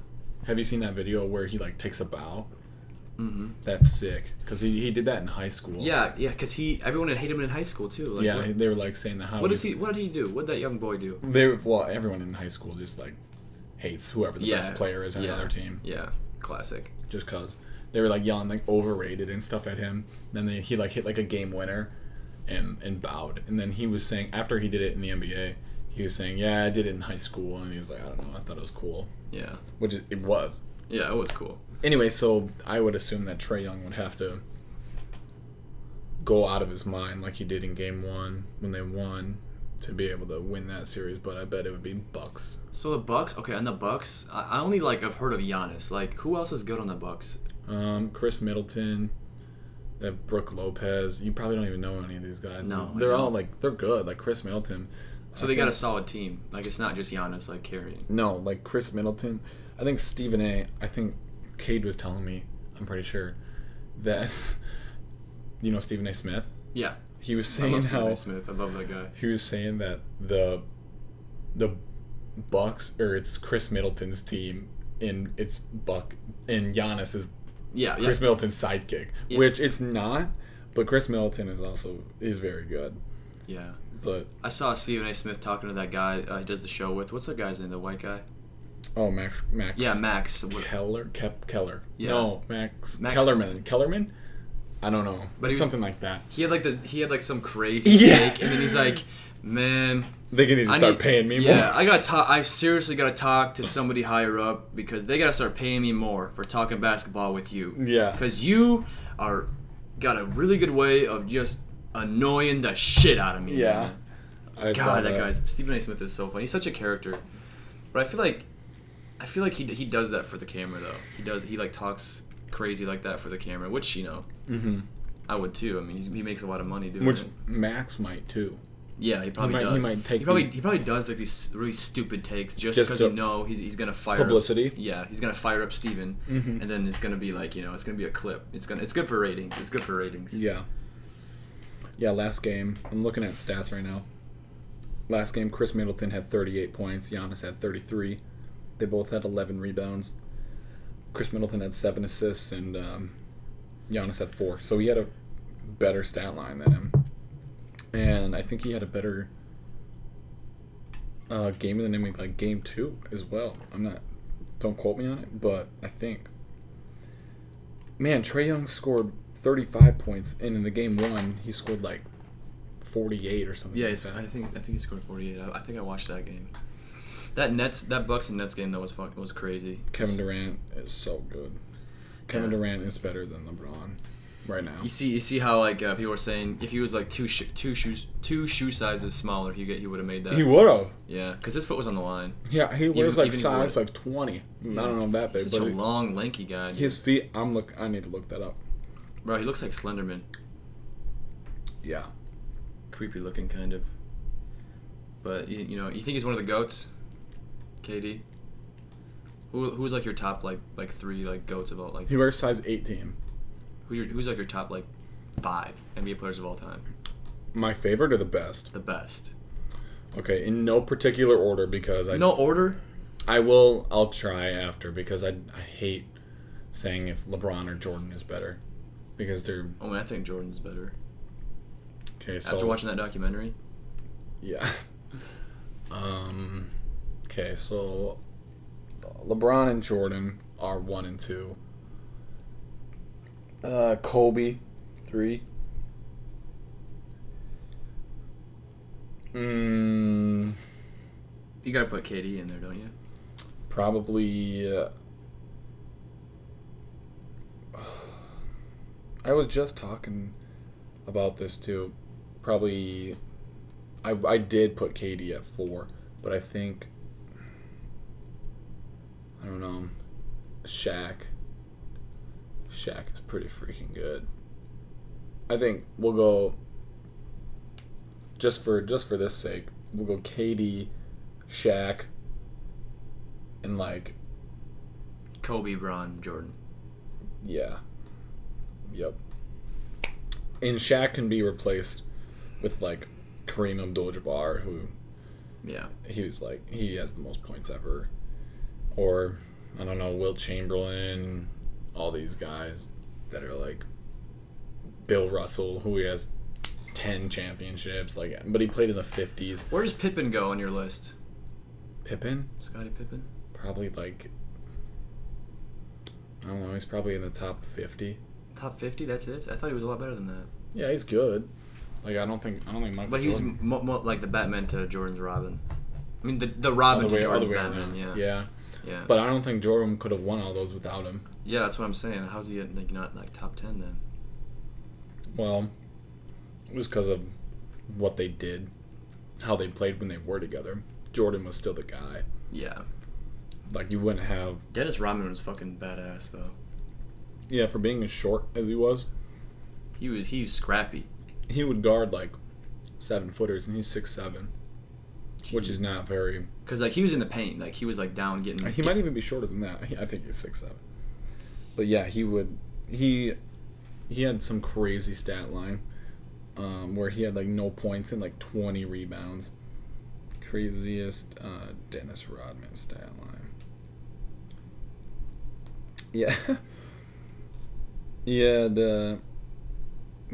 Have you seen that video where he like takes a bow? hmm That's sick because he, he did that in high school. Yeah, yeah, because he everyone had hated him in high school too. Like, yeah, what, they were like saying that how what does he? What did he do? What did that young boy do? They well, everyone in high school just like hates whoever the yeah, best player is on yeah, another team, Yeah, classic. just cause they were like yelling like overrated and stuff at him. Then they, he like hit like a game winner, and and bowed. And then he was saying after he did it in the NBA, he was saying, "Yeah, I did it in high school," and he was like, "I don't know, I thought it was cool," Yeah, which it, was. yeah, it was cool. Anyway, so I would assume that Trae Young would have to go out of his mind like he did in Game One when they won to be able to win that series. But I bet it would be Bucks. So the Bucks, okay, and the Bucks, I, I only like I've heard of Giannis. Like, who else is good on the Bucks? Um, Khris Middleton, Uh, Brook Lopez. You probably don't even know any of these guys. No, they're all like they're good. Like Khris Middleton. So I they got a solid team. Like, it's not just Giannis like carrying. no like Khris Middleton. I think Stephen A. I think Cade was telling me. I'm pretty sure that you know Stephen A. Smith. Yeah, He was I saying love Stephen how A. Smith. I love that guy. he was saying that the the Bucks or it's Khris Middleton's team and it's Buck and Giannis is Yeah, yeah. Khris Middleton's sidekick, Yeah. which it's not. But Khris Middleton is also is very good. yeah. But I saw Stephen A. Smith talking to that guy uh, he does the show with. What's that guy's name? The white guy? oh, Max Max Yeah, Max. Keller Kep Keller. Yeah. No, Max, Max- Kellerman. Kellerman. I don't know, But he was- something like that. He had like the he had like some crazy Yeah. take, and then he's like, "Man, They need to I start need- paying me more. yeah, more. I gotta. I seriously gotta talk to somebody higher up because they gotta start paying me more for talking basketball with you. Yeah. because you are got a really good way of just annoying the shit out of me. Yeah. God, that guy Stephen A. Smith is so funny. He's such a character, but I feel like I feel like he he does that for the camera though. He does he like talks crazy like that for the camera, which you know Mm-hmm. I would too. I mean, he's, he makes a lot of money doing that. Which it. Max might too. Yeah, he probably might- he does. might take he probably these- he probably does like these really stupid takes just because you know he's, he's gonna fire Publicity? Up, yeah, he's gonna fire up Steven, Mhm. and then it's gonna be like you know it's gonna be a clip. It's gonna it's good for ratings. It's good for ratings. Yeah. Yeah, last game. I'm looking at stats right now. Last game, Khris Middleton had 38 points. Giannis had 33. They both had 11 rebounds. Khris Middleton had seven assists, and um, Giannis had four. So he had a better stat line than him. And I think he had a better uh, game than him, like game two as well. I'm not. Don't quote me on it, but I think. Man, Trae Young scored 35 points, and in the game one, he scored like 48 or something. Yeah, like that. I think I think he scored 48. I, I think I watched that game. That Nets that Bucks and Nets game though was fucking was crazy. Kevin Durant is so good. Kevin Yeah. Durant is better than LeBron right now. You see, you see how like uh, people were saying if he was like two sh- two shoes two shoe sizes smaller, he get he would have made that. He would have. yeah, because his foot was on the line. Yeah, he was like size like 20. Yeah. I don't know that big, Such a but long, lanky guy. dude. his feet. I'm look. I need to look that up. bro, he looks like Slenderman. Yeah. Creepy looking, kind of. But you, you know, you think he's one of the goats? KD. Who who's like your top like like three like goats of all like He wears size 18. Who your, who's like your top like five NBA players of all time? My favorite or the best? The best. Okay, in no particular order because I No order. I will. I'll try after because I I hate saying if LeBron or Jordan is better because they're Oh man, I think Jordan's better. okay. So After watching that documentary, Yeah. Um. Okay, so LeBron and Jordan are one and two. Uh, Kobe, three. Mm, you gotta put KD in there, don't you? probably. Uh, I was just talking about this too. Probably, I I did put KD at four, but I think I don't know. Shaq. Shaq is pretty freaking good. I think we'll go just for just for this sake. We'll go KD, Shaq, and like Kobe, Bron, Jordan. yeah, yep. And Shaq can be replaced with like Kareem Abdul-Jabbar, who Yeah. he was like he has the most points ever, or I don't know Wilt Chamberlain, all these guys that are like Bill Russell, who he has ten championships, like but he played in the fifties. Where does Pippen go on your list? Pippen, Scottie Pippen. probably like I don't know, he's probably in the top fifty. Top fifty. That's it. I thought he was a lot better than that. Yeah, he's good. Like I don't think I don't think Michael. But he's mo- mo- like the Batman to Jordan's Robin. I mean, the the Robin to way, Jordan's Batman. around. Yeah. yeah. Yeah. But I don't think Jordan could have won all those without him. yeah, that's what I'm saying. How's he like not like top ten then? Well, it was because of what they did, how they played when they were together. Jordan was still the guy. Yeah. Like you wouldn't have, Dennis Rodman was fucking badass though. yeah, for being as short as he was, He was he was scrappy. he would guard like seven footers, and he's six seven, which is not very. Cause like he was in the paint. Like he was like down getting. He might even be shorter than that. I think he's six seven. But yeah, he would. He he had some crazy stat line, um, where he had like no points and like twenty rebounds. Craziest uh, Dennis Rodman stat line. Yeah. he had uh,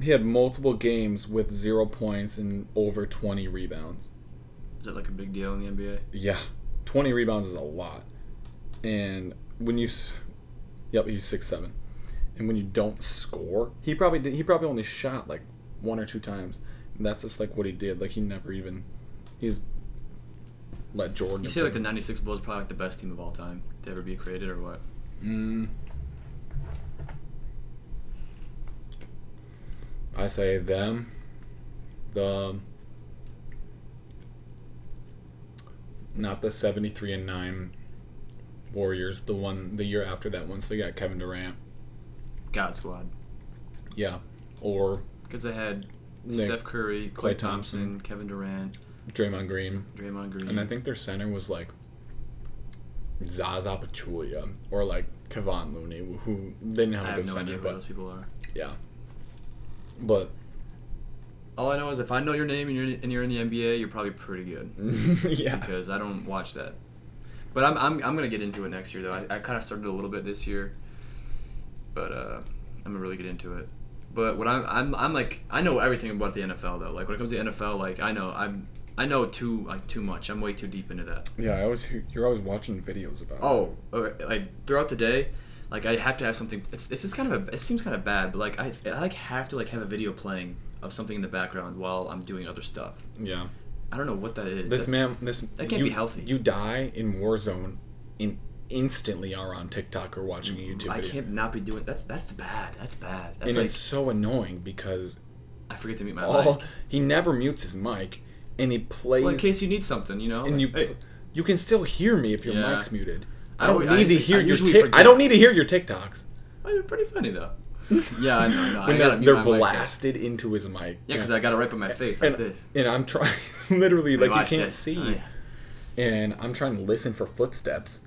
he had multiple games with zero points and over twenty rebounds. Is that like a big deal in the NBA? Yeah, twenty rebounds is a lot, and when you, s- yep, he's six seven, and when you don't score, he probably did, he probably only shot like one or two times, and that's just like what he did. Like he never even, he's let Jordan. You say like the '96 Bulls are probably like the best team of all time to ever be created, or what? Mm. I say them. The not the seventy three and nine Warriors. The one the year after that, once they got Kevin Durant. God Squad. Yeah, or Because they had Nick- Steph Curry, Klay Clay Thompson. Thompson, Kevin Durant, Draymond Green, Draymond Green. and I think their center was like Zaza Pachulia or like Kevon Looney, who they didn't I have a have good no center, idea who but those people are. yeah. But All I know is if I know your name and you're and you're in the NBA, you're probably pretty good. yeah, because I don't watch that. But I'm, I'm, I'm gonna get into it next year though. I, I kind of started a little bit this year, but uh, I'm gonna really get into it. But what I'm, I'm I'm like I know everything about the NFL though. Like when it comes to the NFL, like I know I'm I know too like too much. I'm way too deep into that. yeah. I always you're always watching videos about. it. Oh, okay, like throughout the day, like I have to have something. It's this is kind of a, it seems kind of bad, but like I, I like have to like have a video playing of something in the background while I'm doing other stuff. yeah. I don't know what that is. This That's- man, this that can't you, be healthy. You die in Warzone, in instantly are on TikTok or watching a mm, YouTube I video. can't not be doing that's that's bad. That's bad. That's and like it's so annoying because I forget to mute my all mic. he never mutes his mic, and he plays. Well, in case you need something, you know. and you Hey, you can still hear me if your Yeah. mic's muted. I I don't don't- need I- to hear I your tik- I don't need to hear your TikToks well, they're pretty funny though. yeah, I know. No, I they're, they're my mic, blasted into his mic. Yeah, because I got it right by my face like and, this. and I'm trying literally like you can't this. see, Oh, yeah. and I'm trying to listen for footsteps,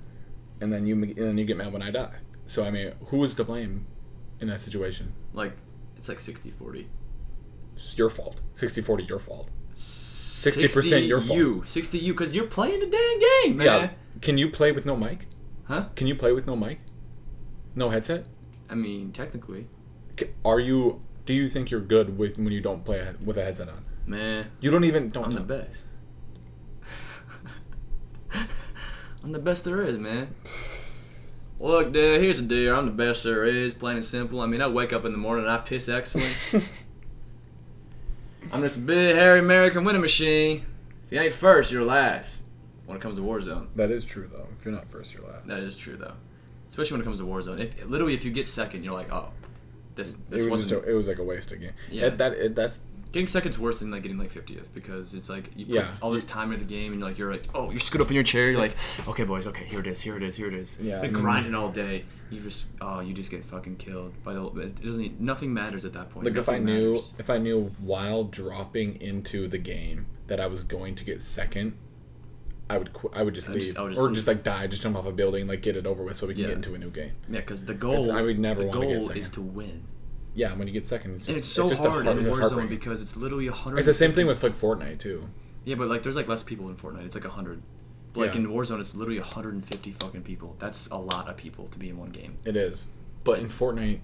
and then you and then you get mad when I die. So I mean, who is to blame in that situation? Like it's like 60-40. It's your fault. 60-40 your fault. 60% your fault. You, 60 you, because you're playing the dang game, man. Yeah. Can you play with no mic? Huh? Can you play with no mic? No headset? I mean, technically, Are you? Do you think you're good with when you don't play with a headset on? man, You don't even don't. I'm the best. I'm the best there is, man. Look, dude, here's the deal. I'm the best there is, plain and simple. I mean, I wake up in the morning and I piss excellence. I'm this big, hairy American winning machine. If you ain't first, you're last. When it comes to Warzone, That is true though. If you're not first, you're last. that is true though. Especially when it comes to Warzone. If literally, if you get second, you're like, oh, this this It was wasn't. a, it was like a waste of game. Yeah. It- that it, that's Getting second's worse than like getting like 50th because it's like you put Yeah. all this time into the game and you're like you're like oh you're scoot up in your chair you're like okay boys okay here it is here it is here it is Yeah, Been then- grinding all day you just oh you just get fucking killed by the it doesn't nothing matters at that point like if I Nothing knew if I knew while dropping into the game that I was going to get second, I would qu- I would just I'd leave just- would just or leave. just like die, just jump off a building, like get it over with, so we can Yeah. get into a new game. yeah because the goal It's- I would never the wanna get goal is to win Yeah, when you get second, it's just and it's so just a hard in Warzone because it's literally a hundred it's the same thing with like Fortnite too. yeah but like there's like less people in Fortnite it's like a hundred like Yeah. in Warzone it's literally 150 fucking people that's a lot of people to be in one game It is, but in Fortnite,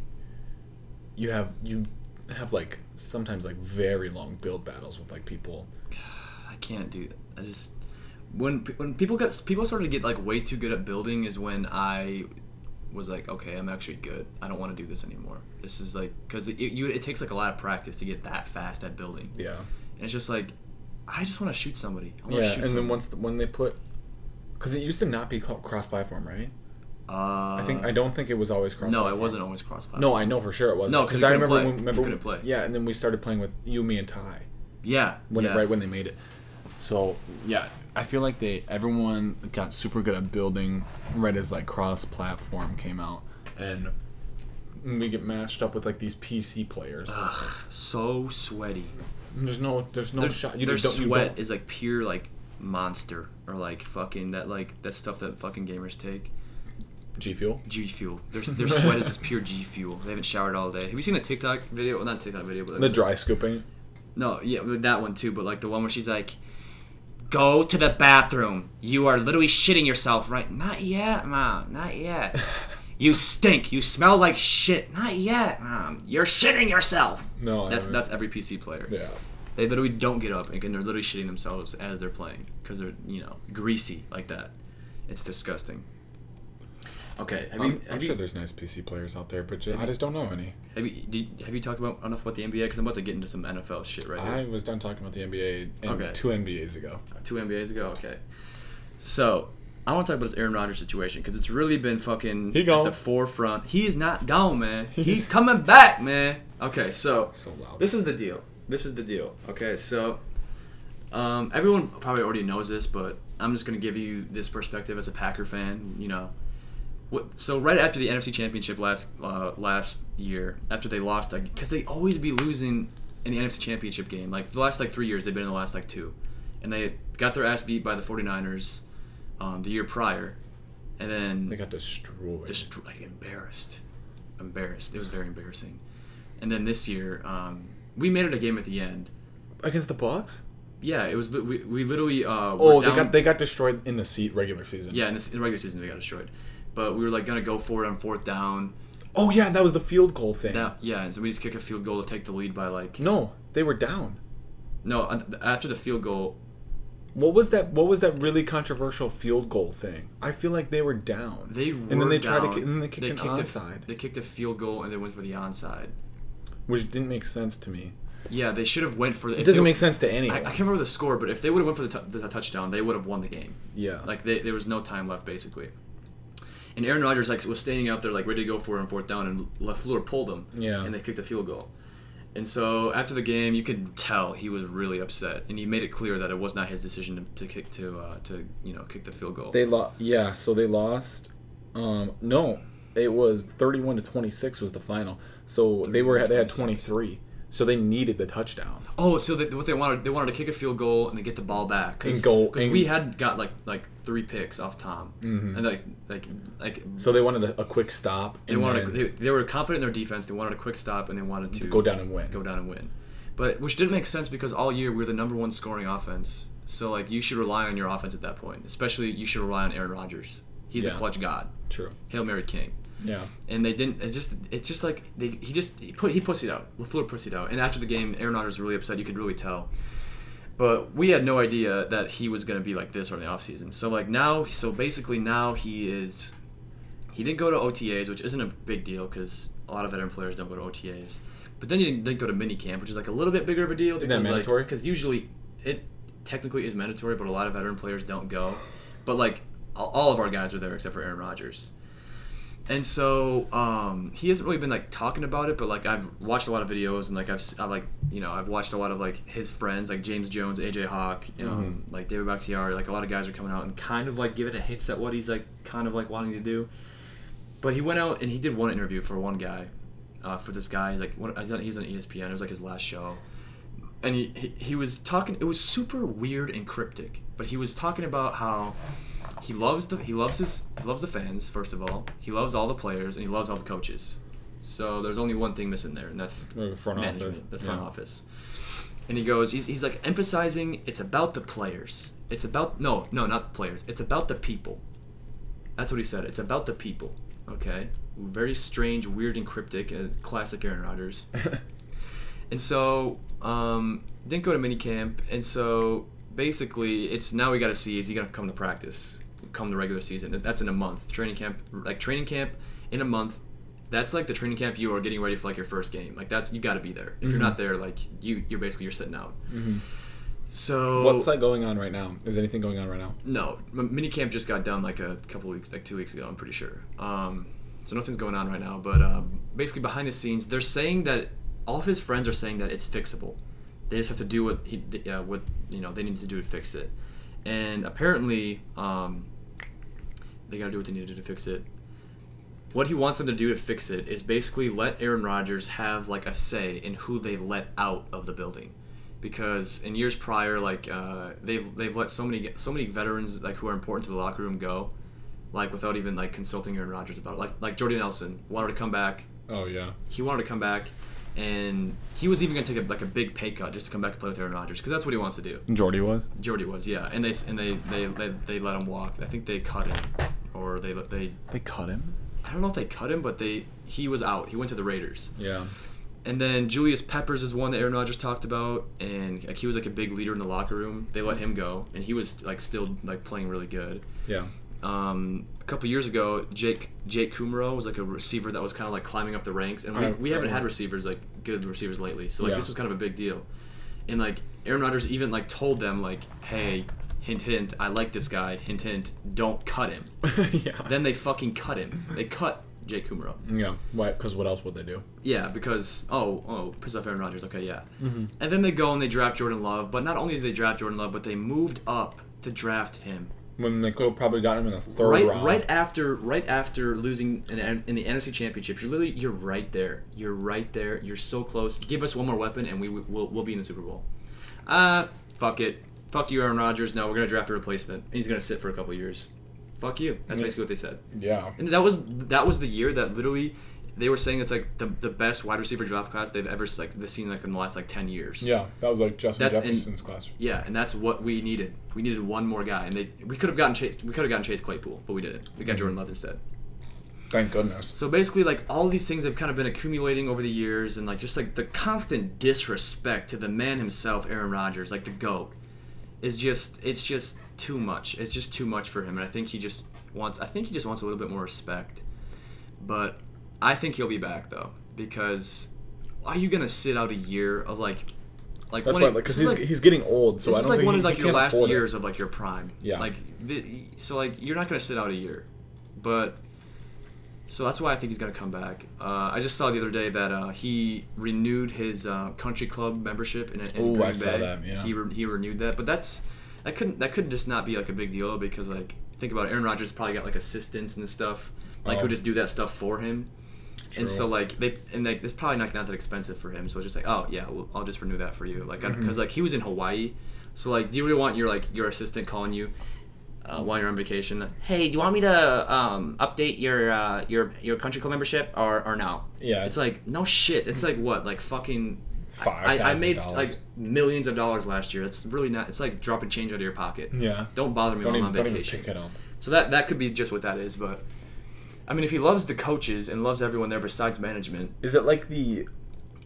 you have you have like sometimes like very long build battles with like people. I can't do. I just when when people got people started to get like way too good at building is when I was like, okay, I'm actually good. I don't want to do this anymore. This is like because it, you it takes like a lot of practice to get that fast at building, Yeah, and it's just like I just want to shoot somebody. I want yeah, to and shoot then once the, when they put, because it used to not be cross platform, right? uh, I think I don't think it was always cross. No, it wasn't always cross platform. No, I know for sure it wasn't. No, 'cause you I remember play. when remember couldn't play. Yeah, and then we started playing with you, me, and Ty Yeah, when yeah. right when they made it. So yeah, I feel like they everyone got super good at building right as like cross platform came out, and we get matched up with like these PC players. Ugh, so sweaty. There's no there's no their, shot. You their don't, you sweat don't- is like pure like monster or like fucking that like that stuff that fucking gamers take. G Fuel. G fuel. Their, their sweat is just pure G fuel. They haven't showered all day. Have you seen the TikTok video? Well, not TikTok video, but The dry scooping. No, yeah, that one too. But like the one where she's like, "Go to the bathroom. You are literally shitting yourself, right? Not yet, mom. Not yet. you stink. You smell like shit. Not yet, mom. You're shitting yourself. No, I that's haven't. that's every PC player. Yeah. They literally don't get up and they're literally shitting themselves as they're playing because they're you know greasy like that. It's disgusting. Okay, have you I'm, have I'm you, sure there's nice PC players out there, but ju- I just don't know any. have you did, have you talked about enough about the NBA? Because I'm about to get into some NFL shit right here. I was done talking about the NBA Okay. two NBAs ago. two NBAs ago. Okay, so I want to talk about this Aaron Rodgers situation because it's really been fucking He at the forefront. He is not gone, man. He's coming back, man. Okay, so So loud. this is the deal. This is the deal. Okay, so um, everyone probably already knows this, but I'm just gonna give you this perspective as a Packer fan. You know, so right after the NFC Championship last uh, last year, after they lost, because they always be losing in the NFC Championship game. Like the last like three years, they've been in the last like two, and they got their ass beat by the 49ers um, the year prior, and then They got destroyed. just like embarrassed, embarrassed. It was very embarrassing. And then this year, um, we made it a game at the end. Against the Bucks? Yeah, it was. We, we literally. Uh, Oh, were they got they got destroyed in the seat regular season. Yeah, in, this, in the regular season they got destroyed, but we were like gonna go for it on fourth down. Oh yeah, that was the field goal thing. That yeah, and so we just kick a field goal to take the lead by like No, they were down. no after the field goal. What was that? What was that really controversial field goal thing? I feel like they were down. They were and then they tried to down. and then they kicked an kicked a- onside, they kicked a field goal and they went for the onside. which didn't make sense to me. Yeah, they should have went for the. It doesn't they- make sense to I, anyone. I can't remember the score, but if they would have went for the, t- the touchdown, they would have won the game. yeah, Like they, there was no time left basically. And Aaron Rodgers like was standing out there like ready to go for it on fourth down, and LaFleur pulled him. Yeah. And they kicked a field goal. And so after the game, you could tell he was really upset, and he made it clear that it was not his decision to, to kick to uh, to you know kick the field goal. they lost. Yeah, so they lost. Um, no, it was thirty-one to twenty-six was the final. So they were they had twenty-three. So they needed the touchdown. oh, so they, what they wanted they wanted to kick a field goal and then get the ball back because And go- and- we had got like like three picks off Tom, Mhm. and like like like So they wanted a, a quick stop. they wanted to, they, they were confident in their defense. They wanted a quick stop and they wanted to go down and win. go down and win. But which didn't make sense because all year we're the number one scoring offense. So like you should rely on your offense at that point. Especially you should rely on Aaron Rodgers. He's a clutch god. True. Hail Mary King. Yeah. And they didn't. It's just. It's just like they. He just he put he pussied out. LaFleur pussied out. And after the game, Aaron Rodgers was really upset. You could really tell. But we had no idea that he was gonna be like this during the offseason. So like now, so basically now he is. He didn't go to OTAs, which isn't a big deal because a lot of veteran players don't go to OTAs. But then he didn't, didn't go to mini camp, which is like a little bit bigger of a deal that because like mandatory? because usually it technically is mandatory, but a lot of veteran players don't go. But like all- all of our guys were there except for Aaron Rodgers. And so um, he hasn't really been like talking about it, but like I've watched a lot of videos and like I've, I like you know I've watched a lot of like his friends like James Jones, AJ Hawk, you know, Mhm. like David Bakhtiari, like a lot of guys are coming out and kind of like giving a hints at what he's like kind of like wanting to do. But he went out and he did one interview for one guy, uh, for this guy like what, he's on ESPN. It was like his last show, and he, he he was talking. It was super weird and cryptic, but he was talking about how he loves the he loves his he loves the fans first of all. He loves all the players and he loves all the coaches. So there's only one thing missing there, and that's The front management, office. the front Yeah. office. And he goes, he's, he's like emphasizing it's about the players. It's about no no not players. It's about the people. That's what he said. It's about the people. Okay, very strange, weird, and cryptic, uh, classic Aaron Rodgers. And so, um, didn't go to minicamp. And so, basically, it's now we got to see is he going to come to practice, come the regular season? That's in a month. Training camp, like training camp in a month. That's like the training camp you are getting ready for like your first game. Like that's you got to be there. If you're Mhm. not there, like you you're basically you're sitting out. hmm So What's that going on right now? Is anything going on right now? no, mini camp just got done like a couple weeks, like two weeks ago. I'm pretty sure. Um, so nothing's going on right now. But um, basically, behind the scenes, they're saying that all of his friends are saying that it's fixable. They just have to do what he, uh, what you know, they need to do to fix it. And apparently, um, they got to do what they need to do to fix it. What he wants them to do to fix it is basically let Aaron Rodgers have like a say in who they let out of the building because in years prior, like uh, they've they've let so many so many veterans like who are important to the locker room go, like without even like consulting Aaron Rodgers about it. Like like Jordy Nelson wanted to come back. Oh yeah. He wanted to come back, and he was even gonna take a, like a big pay cut just to come back and play with Aaron Rodgers because that's what he wants to do. Jordy was. Jordy was yeah, and they and they they they, they let him walk. I think they cut him, or they they They cut him. I don't know if they cut him, but they he was out. He went to the Raiders. Yeah. And then Julius Peppers is one that Aaron Rodgers talked about, and like he was like a big leader in the locker room. They let him go, and he was like still like playing really good. Yeah. Um, a couple years ago, Jake Jake Kumerow was like a receiver that was kind of like climbing up the ranks, and we, I- we haven't had receivers like good receivers lately. So like Yeah. this was kind of a big deal, and like Aaron Rodgers even like told them like, hey, hint hint, I like this guy. Hint hint, don't cut him. yeah. then they fucking cut him. They cut Jake Kumerow. yeah. Why? Because what else would they do? Yeah, because oh oh, piss off Aaron Rodgers. Okay, yeah. Mm-hmm. And then they go and they draft Jordan Love, but not only did they draft Jordan Love, but they moved up to draft him. when they could probably got him in the third right round. right after right after losing in, in the NFC Championship, you're literally you're right there. You're right there. You're so close. Give us one more weapon, and we will we'll be in the Super Bowl. Uh, fuck it. Fuck you, Aaron Rodgers. No, we're gonna draft a replacement, and he's gonna sit for a couple years. Fuck you. That's Yeah. basically what they said. Yeah. And that was that was the year that literally they were saying it's like the, the best wide receiver draft class they've ever like the seen like in the last like ten years. Yeah, that was like Justin That's Jefferson's class. Yeah, and that's what we needed. We needed one more guy, and they we could have gotten Chase. We could have gotten Chase Claypool, but we didn't. We got mm-hmm. Jordan Love instead. Thank goodness. So basically, like all these things have kind of been accumulating over the years, and like just like the constant disrespect to the man himself, Aaron Rodgers, like the goat, is just it's just too much. It's just too much for him, and I think he just wants. I think he just wants a little bit more respect. But I think he'll be back though, because are you gonna sit out a year of like, like That's why, because he's, like- he's getting old. So this I is like think one of like your last afford it. years of like your prime. Yeah. Like the, so like you're not gonna sit out a year, but so that's why I think he's gonna come back. Uh, I just saw the other day that uh, he renewed his uh, country club membership in, in Ooh, Green I saw that, yeah. He re- he renewed that, but that's that couldn't that could just not be like a big deal because like think about it, Aaron Rodgers probably got like assistants and stuff like Oh. who just do that stuff for him. True. And so like they and like it's probably not, not that expensive for him. So it's just like oh yeah, well, I'll just renew that for you. Like because Mm-hmm. like he was in Hawaii, so like do you really want your like your assistant calling you uh, while you're on vacation? Hey, do you want me to um, update your uh, your your country club membership or or no? Yeah. It's like no shit. It's like what like fucking. Five I, I made like millions of dollars last year. It's really not. It's like dropping change out of your pocket. Yeah. Don't bother me Don't while even, I'm don't on even vacation. pick it up. So that that could be just what that is, but I mean, if he loves the coaches and loves everyone there besides management, Is it like the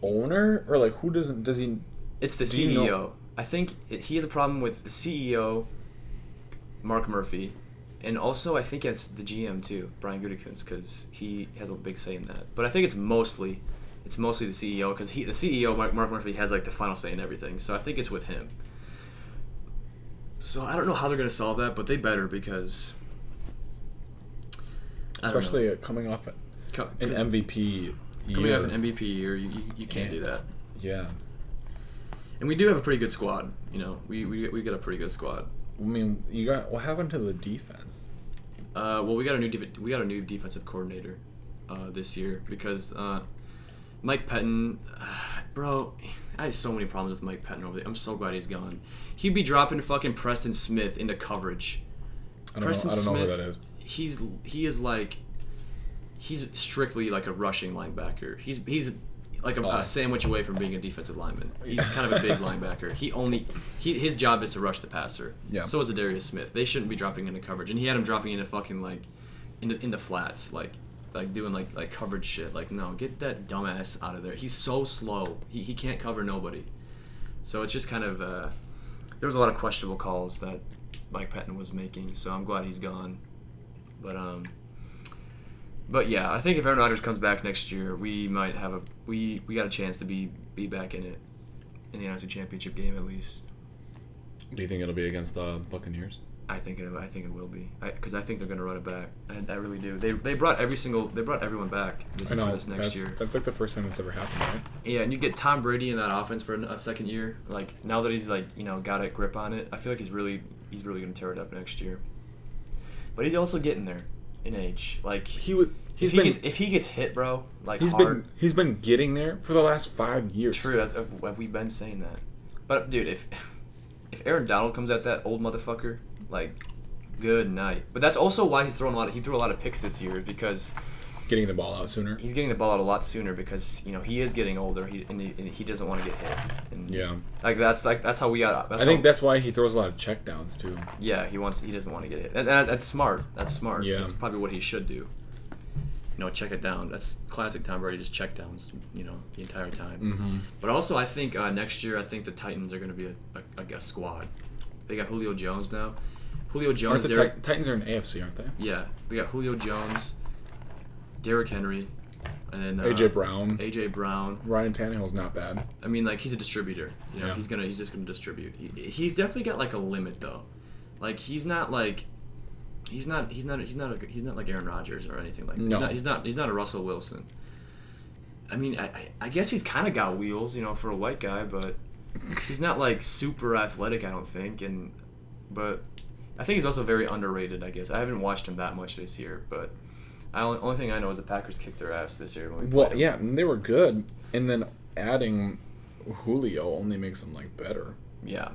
owner or like who doesn't does he? it's the Do you CEO. know- I think it, he has a problem with the CEO, Mark Murphy, and also I think it's the GM too, Brian Gutekunst, because he has a big say in that. But I think it's mostly it's mostly the CEO because he the CEO Mark, Mark Murphy has like the final say in everything. So I think it's with him. So I don't know how they're gonna solve that, but they better because. Especially uh, coming off an MVP coming year. off an MVP year, you, you, you can't do that. Yeah. And we do have a pretty good squad. You know, we we, we got a pretty good squad. I mean, you got what happened to the defense? Uh, well, we got a new def- we got a new defensive coordinator uh, this year because uh, Mike Pettine, bro, I had so many problems with Mike Pettine over there. I'm so glad he's gone. He'd be dropping fucking Preston Smith into coverage. I don't Preston know. I don't know Smith, that is. He's he is like he's strictly like a rushing linebacker. He's he's like a, Oh. a sandwich away from being a defensive lineman. He's kind of a big linebacker. He only he his job is to rush the passer. Yeah. So is Darius Smith. They shouldn't be dropping into coverage, and he had him dropping into fucking like into in the flats, like like doing like like coverage shit. Like no, get that dumbass out of there. He's so slow. He he can't cover nobody. So it's just kind of uh, there was a lot of questionable calls that Mike Patton was making. So I'm glad he's gone. But um, but yeah, I think if Aaron Rodgers comes back next year, we might have a we we got a chance to be be back in it in the NFC Championship game at least. Do you think it'll be against the Buccaneers? I think it I think it will be because I, think they're gonna run it back. I, I really do. They they brought every single they brought everyone back this, I know. for this next that's, year. that's like the first time that's ever happened, right? Yeah, and you get Tom Brady in that offense for a second year. Like now that he's like you know got a grip on it, I feel like he's really he's really gonna tear it up next year. But he's also getting there in age. Like He would. He's if he been. gets if he gets hit, bro, like he's hard. been. He's been getting there for the last five years. True, that's, we've been saying that. But dude, if if Aaron Donald comes at that old motherfucker, like, good night. But that's also why he's throwing a lot. Of, he threw a lot of picks this year because Getting the ball out sooner. he's getting the ball out a lot sooner because you know he is getting older. He and he, and he doesn't want to get hit. And Yeah. like that's like that's how we got. I think how- that's why he throws a lot of checkdowns too. yeah he wants he doesn't want to get hit. And, and that's smart. That's smart. Yeah. that's probably what he should do. You know, check it down. That's classic Tom Brady. Just check downs. You know, the entire time. Mm-hmm. But also, I think uh, next year, I think the Titans are going to be a, a, a, a squad. They got Julio Jones now. Julio Aren't Jones, the Titans are in AFC, aren't they? yeah, they got Julio Jones, Derrick Henry, and then uh, AJ Brown. AJ Brown. Ryan Tannehill's not bad. I mean, like he's a distributor. You know, Yeah. he's gonna he's just gonna distribute. He, he's definitely got like a limit though. Like he's not like. He's not. He's not. He's not. A, he's not like Aaron Rodgers or anything like. that. No. He's not. He's not. He's not a Russell Wilson. I mean, I, I, I guess he's kind of got wheels, you know, for a white guy, but he's not like super athletic. I don't think, and but I think he's also very underrated. I guess I haven't watched him that much this year, but I only, only thing I know is the Packers kicked their ass this year. When we Well, yeah, and they were good, and then adding Julio only makes them like better. yeah,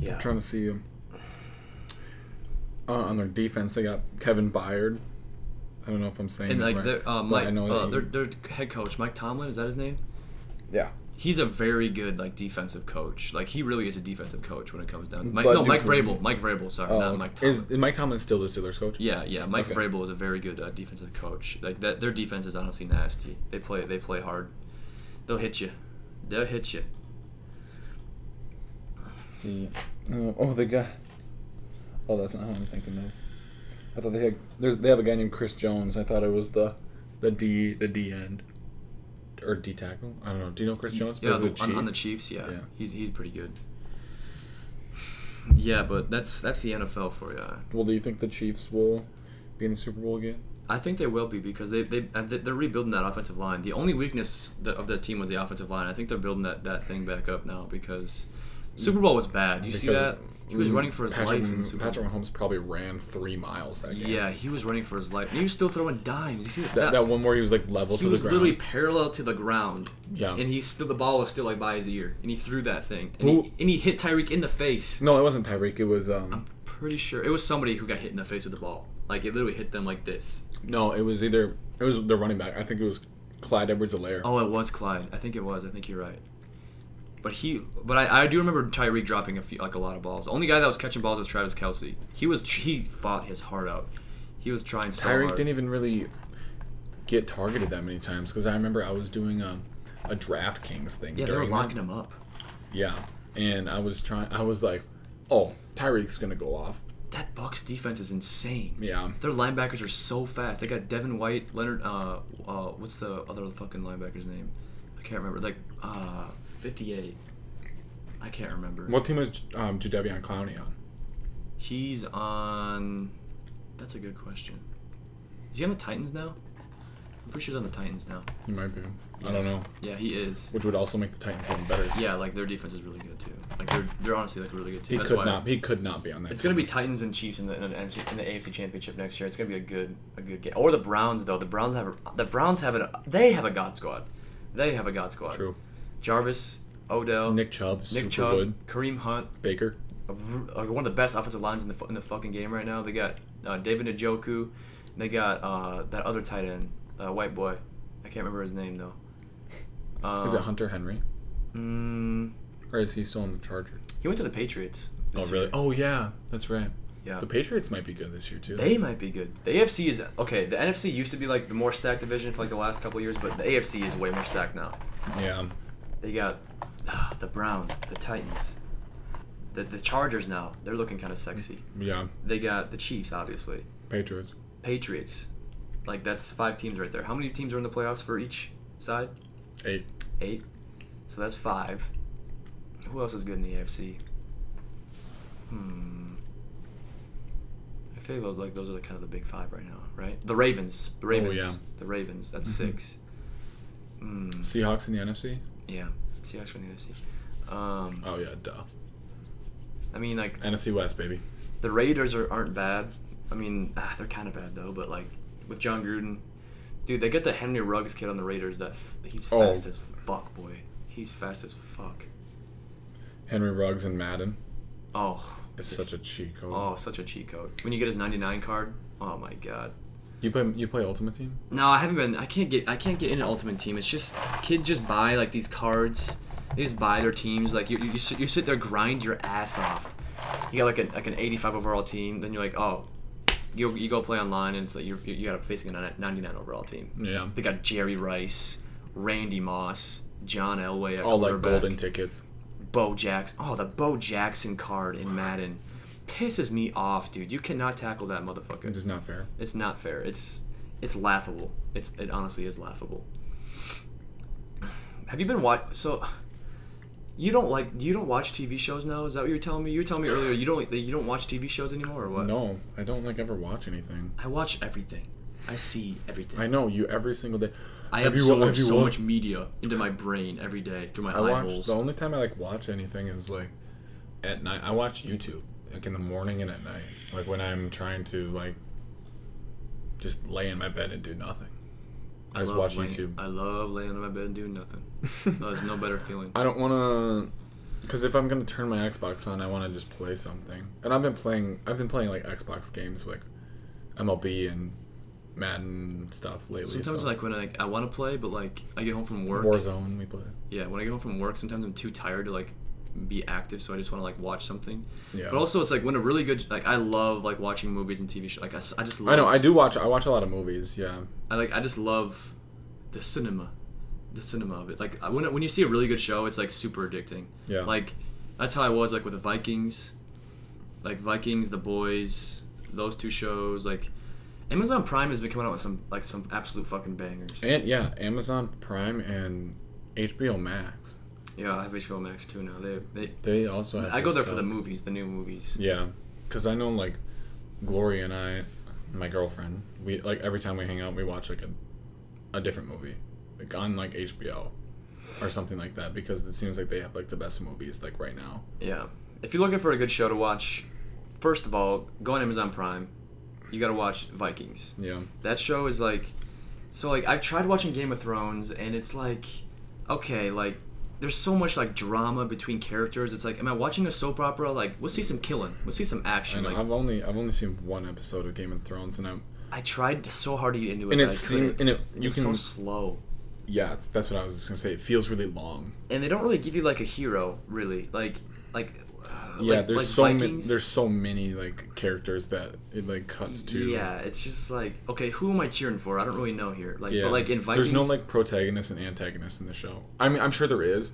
yeah. I'm trying to see uh, on their defense. They got Kevin Byard. I don't know if I'm saying And like right, their, uh, Mike, I know uh, their, their head coach Mike Tomlin is that his name? yeah. He's a very good like defensive coach. Like he really is a defensive coach when it comes down. Mike, But no, Mike Vrabel. Mike Vrabel. Sorry, Oh, not Mike Tomlin. is, is Mike Tomlin still the Steelers coach? Yeah, yeah. Mike Okay. Vrabel is a very good uh, defensive coach. Like that, their defense is honestly nasty. They play, they play hard. They'll hit you. They'll hit you. see. Oh, oh, they got. Oh, that's not who I'm thinking of. I thought they had. There's they have a guy named Chris Jones. I thought it was the, the D the D end, or D tackle. I don't know. Do you know Chris Jones? Yeah, Plays the, on, on the Chiefs? Yeah. Yeah. he's he's pretty good. Yeah, but that's that's the NFL for you. Well, do you think the Chiefs will be in the Super Bowl again? I think they will be because they they they- they're rebuilding that offensive line. The only weakness of the team was the offensive line. I think they're building that, that thing back up now because Super Bowl was bad. You see that? He was running for his Patrick, life in the Super Patrick Bowl. Mahomes probably ran three miles that game. Yeah, he was running for his life. And he was still throwing dimes. You see that? That, that one where he was like level to the ground. He was literally parallel to the ground. Yeah. And he still the ball was still like by his ear, and he threw that thing, and, Who- he, and he hit Tyreek in the face. No, it wasn't Tyreek. It was um. I'm pretty sure it was somebody who got hit in the face with the ball. Like it literally hit them like this. No, it was either it was the running back. I think it was Clyde Edwards-Helaire. Oh, it was Clyde. I think it was. I think you're right. But he, but I, I do remember Tyreek dropping a few, like a lot of balls. The only guy that was catching balls was Travis Kelce. He was he fought his heart out. He was trying so Tyreek hard. didn't even really get targeted that many times because I remember I was doing a, a DraftKings thing. yeah, they were locking him up. Yeah, and I was trying. I was like, oh, Tyreek's gonna go off. That Bucks defense is insane. Yeah, Their linebackers are so fast. They got Devin White, Leonard. Uh, uh, what's the other fucking linebacker's name? I can't remember. Like, uh, fifty-eight. I can't remember. what team was um, Jadeveon Clowney on? He's on. That's a good question. Is he on the Titans now? I'm pretty sure he's on the Titans now. He might be. I don't know. Yeah, he is. Which would also make the Titans even better. Yeah, like their defense is really good too. Like they're they're honestly like a really good team. He That's could why not. He could not be on that. It's team. gonna be Titans and Chiefs in the, in the, NFC in the AFC Championship next year. It's gonna be a good a good game. Or the Browns though. The Browns have a, the Browns have a they have a god squad. They have a god squad. true. Jarvis, Odell, Nick Chubb, Nick Chubb, good. Kareem Hunt, Baker. like one of the best offensive lines in the in the fucking game right now. They got uh, David Njoku. They got uh, that other tight end, uh, white boy. I can't remember his name though. Um, Is it Hunter Henry, Mm, or is he still on the Chargers? he went to the Patriots. Oh really? year. Oh yeah, that's right. Yeah. The Patriots might be good this year too. They might be good. The AFC is okay. The NFC used to be like the more stacked division for like the last couple years, but the AFC is way more stacked now. yeah. They got ah, the Browns, the Titans, the the Chargers now. They're looking kind of sexy. Yeah. They got the Chiefs, obviously. Patriots. Patriots. Like that's five teams right there. How many teams are in the playoffs for each side? Eight. Eight. So that's five. Who else is good in the AFC? Hmm. Feel those like those are the kind of the big five right now, right? The Ravens. The Ravens. yeah. The Ravens. That's Mhm. six. Hmm. Seahawks in the NFC. Yeah. Seahawks in the NFC. Um, Oh yeah, duh. I mean, like NFC West, baby. the Raiders are, aren't bad. I mean, ah, they're kind of bad though. But like with Jon Gruden, dude, they get the Henry Ruggs kid on the Raiders. That f- he's Oh. fast as fuck, boy. He's fast as fuck. Henry Ruggs and Madden. Oh, It's such a cheat code. oh, such a cheat code. When you get his 99 card, oh my god. You play you play Ultimate Team? No, I haven't been. I can't get. I can't get in an Ultimate Team. It's just kids just buy like these cards. They just buy their teams. Like you, you, you, sit, you sit there, grind your ass off. You got like a like an 85 overall team. Then you're like, oh, you you go play online, and it's like you're you got facing a 99 overall team. Yeah. They got Jerry Rice, Randy Moss, John Elway at All like golden tickets. Bo Jackson. Oh, the Bo Jackson card in Madden pisses me off, dude. You cannot tackle that motherfucker. It's just not fair. It's not fair. It's it's laughable. It's it honestly is laughable. Have you been watch so? You don't like you don't watch TV shows now? Is that what you're telling me? You were telling me earlier you don't you don't watch TV shows anymore or what? No, I don't like ever watch anything. I watch everything. I see everything. I know you every single day. I have, you so, much, you so wa- much media into my brain every day through my I eye watch holes. the only time I like watch anything is like at night. I watch YouTube like in the morning and at night, like when I'm trying to like just lay in my bed and do nothing. I just love watch laying- YouTube. I love laying in my bed and doing nothing. no, there's no better feeling. I don't want to, because if I'm gonna turn my Xbox on, I want to just play something. And I've been playing, I've been playing like Xbox games like MLB and Madden stuff lately. Sometimes so. like when I, I want to play, but like I get home from work. Warzone we play. Yeah, when I get home from work, sometimes I'm too tired to like be active, so I just want to like watch something. Yeah. But also, it's like when a really good like I love like watching movies and TV shows. Like I just love, I know I do watch. I watch a lot of movies. Yeah. I like I just love the cinema, the cinema of it. Like uh, when when you see a really good show, it's like super addicting. Yeah. Like that's how I was like with the Vikings, like Vikings, The Boys, those two shows. Like Amazon Prime has been coming out with some like some absolute fucking bangers. And yeah, Amazon Prime and HBO Max. yeah, I have HBO Max too now. They they. They also. Have I go there for the movies, the new movies. Yeah, because I know like Gloria and I, my girlfriend, we like every time we hang out, we watch like a, a different movie, like on like HBO, or something like that. Because it seems like they have like the best movies like right now. Yeah. If you're looking for a good show to watch, first of all, go on Amazon Prime. You got to watch Vikings. Yeah. That show is like so like I've tried watching Game of Thrones and it's like okay, like there's so much like drama between characters. It's like am I watching a soap opera? Like let's see some killing. Let's see some I action. know. Like I've only I've only seen one episode of Game of Thrones, and I'm I tried so hard to get into it. and it I and it you it's can so slow. yeah that's what I was just gonna say. It feels really long. And they don't really give you like a hero, really. Like like Yeah, like- there's like so many there's so many like characters that it like cuts to. Yeah, it's just like okay, who am I cheering for? I don't really know here. Like, Yeah. but like in Vikings, There's no like protagonist and antagonist in the show. I mean, I'm sure there is.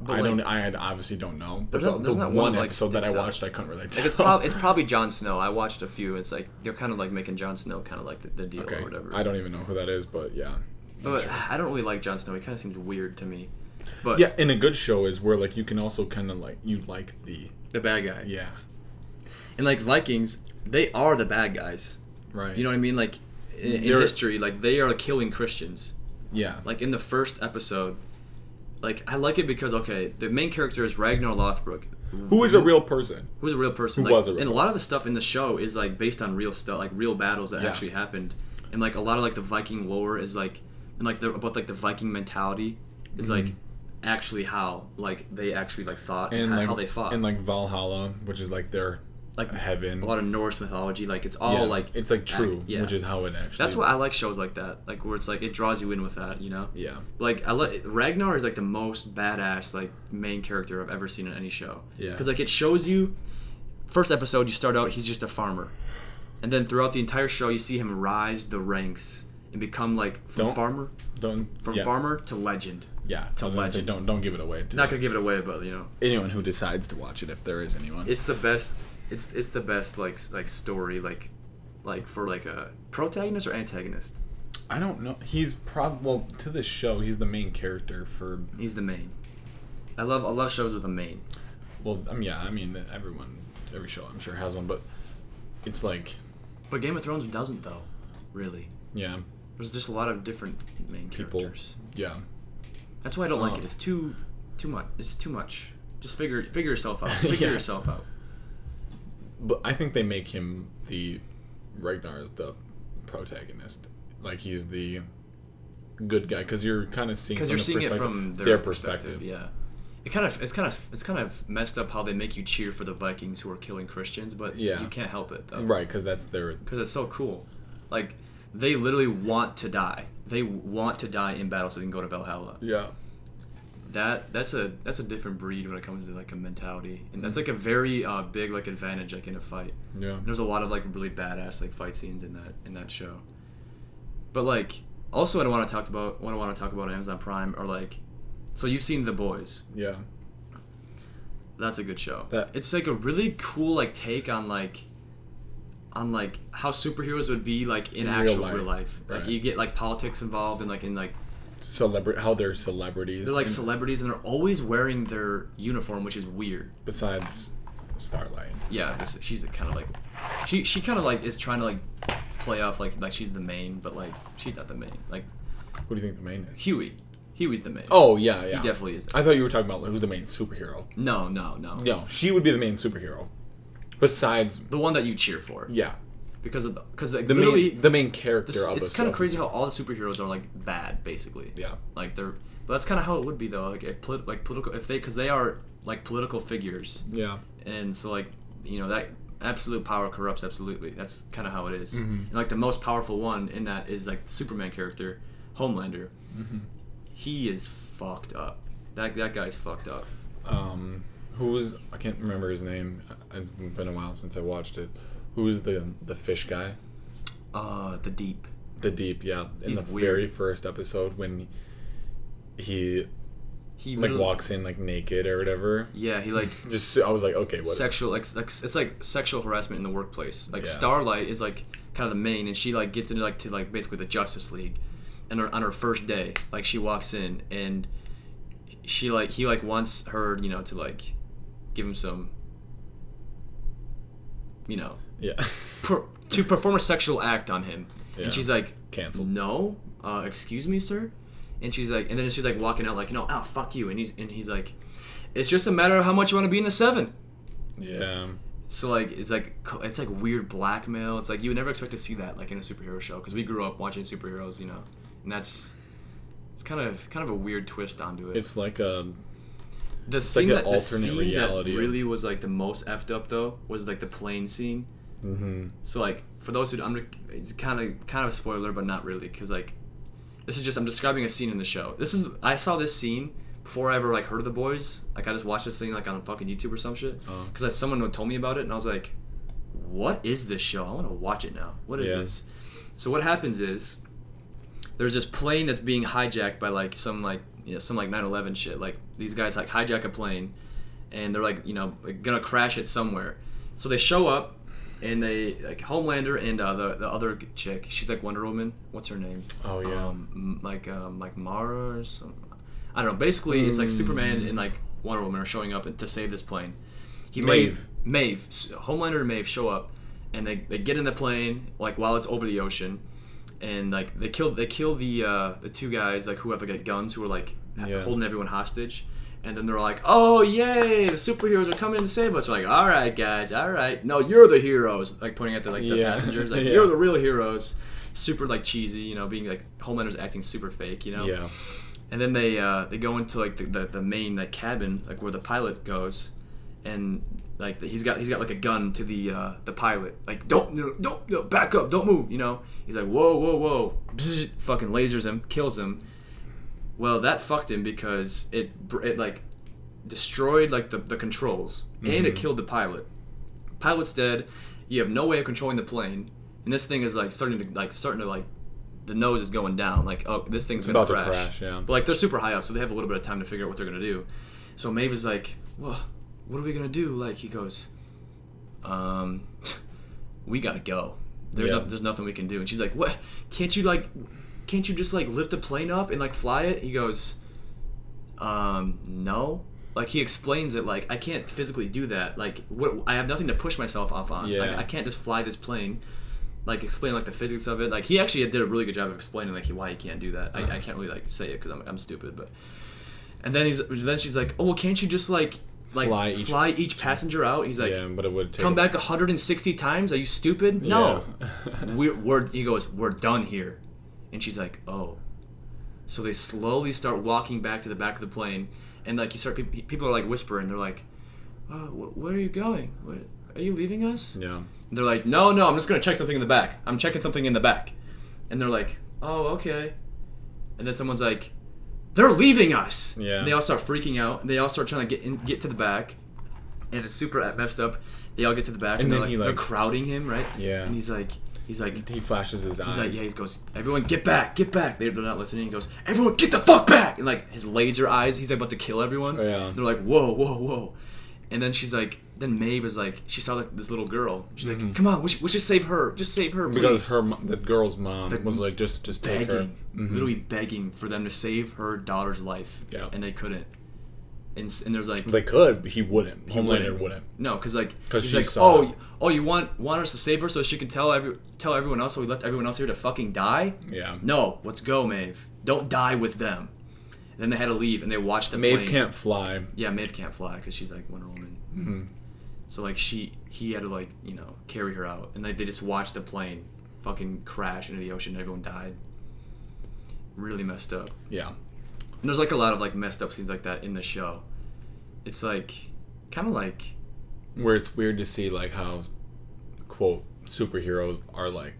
But, I like- don't. I obviously don't know. But the, the one, one, like, episode that I sticks out. watched, I couldn't relate tell. like it's probably it's probably Jon Snow. I watched a few. It's like they're kind of like making Jon Snow kind of like the, the deal okay. or whatever. I don't even know who that is, but yeah. But I don't really like Jon Snow. He kind of seems weird to me. But Yeah, and a good show is where like you can also kind of like you like the the bad guy. yeah And like Vikings, they are the bad guys. right. You know what I mean? Like in, in history, like they are killing Christians. yeah Like in the first episode, like I like it because okay, the main character is Ragnar Lothbrok. who is a real person? who's a real person. Who like, was a real and a lot of the stuff in the show is like based on real stuff, like real battles that Yeah. actually happened. And like a lot of like the Viking lore is like, and like the, about like the Viking mentality is like mm-hmm. Actually how like they actually like thought and, like how they fought. and like Valhalla, which is like their like heaven. a lot of Norse mythology. Like it's all yeah, like it's like true, yeah. which is how it actually. that's why I like shows like that, like where it's like it draws you in with that, you know. Yeah. Like I like Ragnar is like the most badass like main character I've ever seen in any show. Yeah. Because like it shows you, first episode you start out he's just a farmer, and then throughout the entire show you see him rise the ranks and become like from Don't- farmer Don't from yeah, farmer to legend. Yeah, to legend. don't don't give it away. To Not gonna give it away, but you know anyone who decides to watch it, if there is anyone. it's the best. It's it's the best like like story like, like for like a protagonist or antagonist. I don't know. He's prob well to this show. He's the main character for. He's the main. I love I love shows with a main. Well, I mean, yeah. I mean, everyone, every show, I'm sure has one, but it's like, But Game of Thrones doesn't though, really. yeah, There's just a lot of different main People. characters. yeah. That's why I don't like it. Oh. It's too too much. It's too much. Just figure figure yourself out. Figure Yeah. yourself out. But I think they make him the Ragnar is the protagonist. Like he's the good guy because you're kind of seeing Because from you're seeing it from their, their perspective. Yeah. It kind of it's kind of it's kind of messed up how they make you cheer for the Vikings who are killing Christians, but Yeah. you can't help it though. Right, because that's their. Because it's so cool. Like they literally want to die. They want to die in battle so they can go to Valhalla. Yeah. that that's a that's a different breed when it comes to like a mentality and that's like a very uh, big like advantage like in a fight Yeah. And there's a lot of like really badass like fight scenes in that in that show but like also what i want to talk about what i want to talk about on amazon prime are like so you've seen the boys Yeah. that's a good show That- it's like a really cool like take on like on like how superheroes would be like in, In real actual life, real life like right. you get like politics involved and like in like Celebra- how they're celebrities. they're like and celebrities and they're always wearing their uniform which is weird Besides Starlight. yeah, this, she's kind of like, she she kind of like is trying to like play off like like she's the main, but like she's not the main. Like Who do you think the main is? Hughie, Hughie's the main. Oh yeah, yeah. he definitely is. I thought you were talking about who's the main superhero. no, no, no. No, she would be the main superhero. Besides, the one that you cheer for, yeah, because of because like, the main the main character of it's kind of crazy how all the superheroes are like bad basically. Yeah. Like they're but that's kind of how it would be though. Like a polit- like political if they because they are like political figures Yeah. and so like you know that absolute power corrupts absolutely. That's kind of how it is. Mm-hmm. And like the most powerful one in that is like the Superman character, Homelander. Mm-hmm. He is fucked up. That that guy's fucked up. Um, who was I can't remember his name. It's been a while since I watched it. Who was the the fish guy? Uh, the deep. The deep, yeah. In He's the weird. very first episode when he He like walks in like naked or whatever. Yeah, he like Just I was like, okay, what? sexual like, like it's like sexual harassment in the workplace. Like Yeah. Starlight is like kind of the main, and she like gets into like to like basically the Justice League, and her, on her first day, like she walks in and she like he like wants her you know to like give him some you know yeah. per, to perform a sexual act on him, Yeah. and she's like Canceled. No, uh, excuse me, sir. And she's like, and then she's like walking out like, no, oh fuck you, and he's and he's like, it's just a matter of how much you want to be in the seven. yeah. So like it's like it's like weird blackmail. It's like you would never expect to see that like in a superhero show because we grew up watching superheroes, you know, and that's it's kind of kind of a weird twist onto it. It's like a the like scene an that the scene reality that really was like the most effed up though was like the plane scene. mhm. So like for those who I'm it's kind of kind of a spoiler, but not really because like this is just I'm describing a scene in the show. This is I saw this scene before I ever like heard of the boys. Like I just watched this thing like on fucking YouTube or some shit Oh. because someone told me about it and I was like, what is this show? I want to watch it now. What is Yeah. this? So what happens is there's this plane that's being hijacked by like some like you know some like 9/11 shit. Like these guys like hijack a plane and they're like you know gonna crash it somewhere. So they show up and they like Homelander and uh, the the other chick. She's like Wonder Woman. What's her name? Oh, yeah. Um, like um, like Mara or some. I don't know. Basically, it's like Mm. Superman and like Wonder Woman are showing up to save this plane. He Maeve. lays Maeve, Homelander and Maeve show up, and they, they get in the plane like while it's over the ocean, and like they kill they kill the uh, the two guys like who have like guns who are like Yeah. holding everyone hostage, and then they're like, oh yay, the superheroes are coming to save us. They're like, all right guys, all right, no, you're the heroes. Like pointing at the like the Yeah. passengers, like Yeah. you're the real heroes. Super like cheesy, you know, being like Homelander's acting super fake, you know Yeah. and then they uh, they go into like the, the, the main like cabin like where the pilot goes and like he's got he's got like a gun to the uh, the pilot. Like don't no, don't no, back up don't move you know? He's like whoa whoa whoa. Bzzz, fucking lasers him kills him. Well that fucked him because it it like destroyed like the, the controls. And it Mhm. killed the pilot. Pilot's dead. You have no way of controlling the plane. And this thing is like starting to like starting to like the nose is going down. Like oh this thing's It's gonna about to crash. crash, yeah. but like they're super high up so they have a little bit of time to figure out what they're gonna do. So Maeve is like well what are we gonna do? Like he goes um we gotta go. There's Yeah. no, there's nothing we can do. And she's like what? Can't you like can't you just like lift a plane up and like fly it? He goes um no. Like he explains it like i can't physically do that. Like what i have nothing to push myself off on. Yeah. like, i can't just fly this plane like explain like the physics of it. Like he actually did a really good job of explaining like why he can't do that. I, I can't really like say it because I'm, I'm stupid but and then he's then she's like oh well can't you just like like Fly fly each- each, passenger out. He's like yeah, but it would take come back 160 times? Are you stupid? No. Yeah. we're, we're he goes we're done here. And she's like oh. So they slowly start walking back to the back of the plane and like you start pe- people are like whispering. They're like oh, wh- where are you going? What, are you leaving us? Yeah. and they're like no no i'm just gonna check something in the back. I'm checking something in the back. And they're like oh okay. And then someone's like they're leaving us Yeah. and they all start freaking out and they all start trying to get in, get to the back and it's super messed up they all get to the back and, And they're then like, he, they're crowding him right Yeah. and he's like he's like He flashes his eyes. He's like, yeah, he goes, everyone get back, get back. They're, they're not listening. He goes, everyone get the fuck back. And like his laser eyes, he's like about to kill everyone. Oh, yeah. They're like, whoa, whoa, whoa. And then she's like, then Maeve is like, she saw this, this little girl. She's like, come on, we should, we should save her. Just save her, please. Mm-hmm. because her the girl's mom was like just just take her. begging, Mhm. literally begging for them to save her daughter's life. Yeah. And they couldn't. And, and there's like, They could, but he wouldn't. He Homelander wouldn't. wouldn't. No, because like 'Cause he's like, oh, it. oh, you want want us to save her so she can tell every tell everyone else how we left everyone else here to fucking die? Yeah. No, let's go, Maeve. Don't die with them. Then they had to leave, and they watched the Maeve plane. can't fly. Yeah, Maeve can't fly because she's like Wonder Woman. Mhm. So like she he had to like you know carry her out, and like they just watched the plane fucking crash into the ocean. and Everyone died. Really messed up. Yeah. And there's like a lot of like messed up scenes like that in the show. It's like kind of like Where it's weird to see like how quote superheroes are like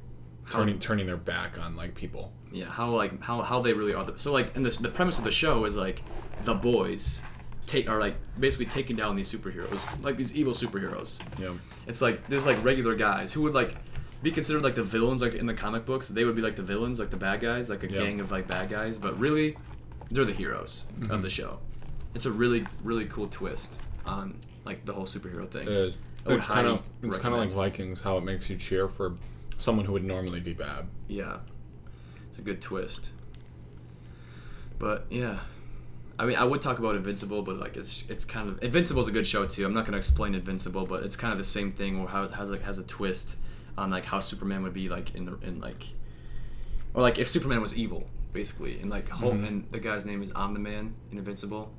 turning turning their back on like people. yeah how like how how they really are. The, so like and this the premise of the show is like the boys take are like basically taking down these superheroes like these evil superheroes. Yeah. It's like there's like regular guys who would like be considered like the villains like in the comic books. They would be like the villains, like the bad guys, like a Yeah. gang of like bad guys. But really, they're the heroes of mm-hmm. the show. It's a really really cool twist on like the whole superhero thing. It is. It's kind of it's kind of like. Vikings, how it makes you cheer for someone who would normally be bad. Yeah, it's a good twist. But yeah, I mean, I would talk about Invincible, but like it's it's kind of Invincible's a good show too. I'm not gonna explain Invincible, but it's kind of the same thing, or how it has like has a twist on like how Superman would be like in the in like, or like if Superman was evil, basically, and like Hulk Mhm. and the guy's name is Omni Man in Invincible.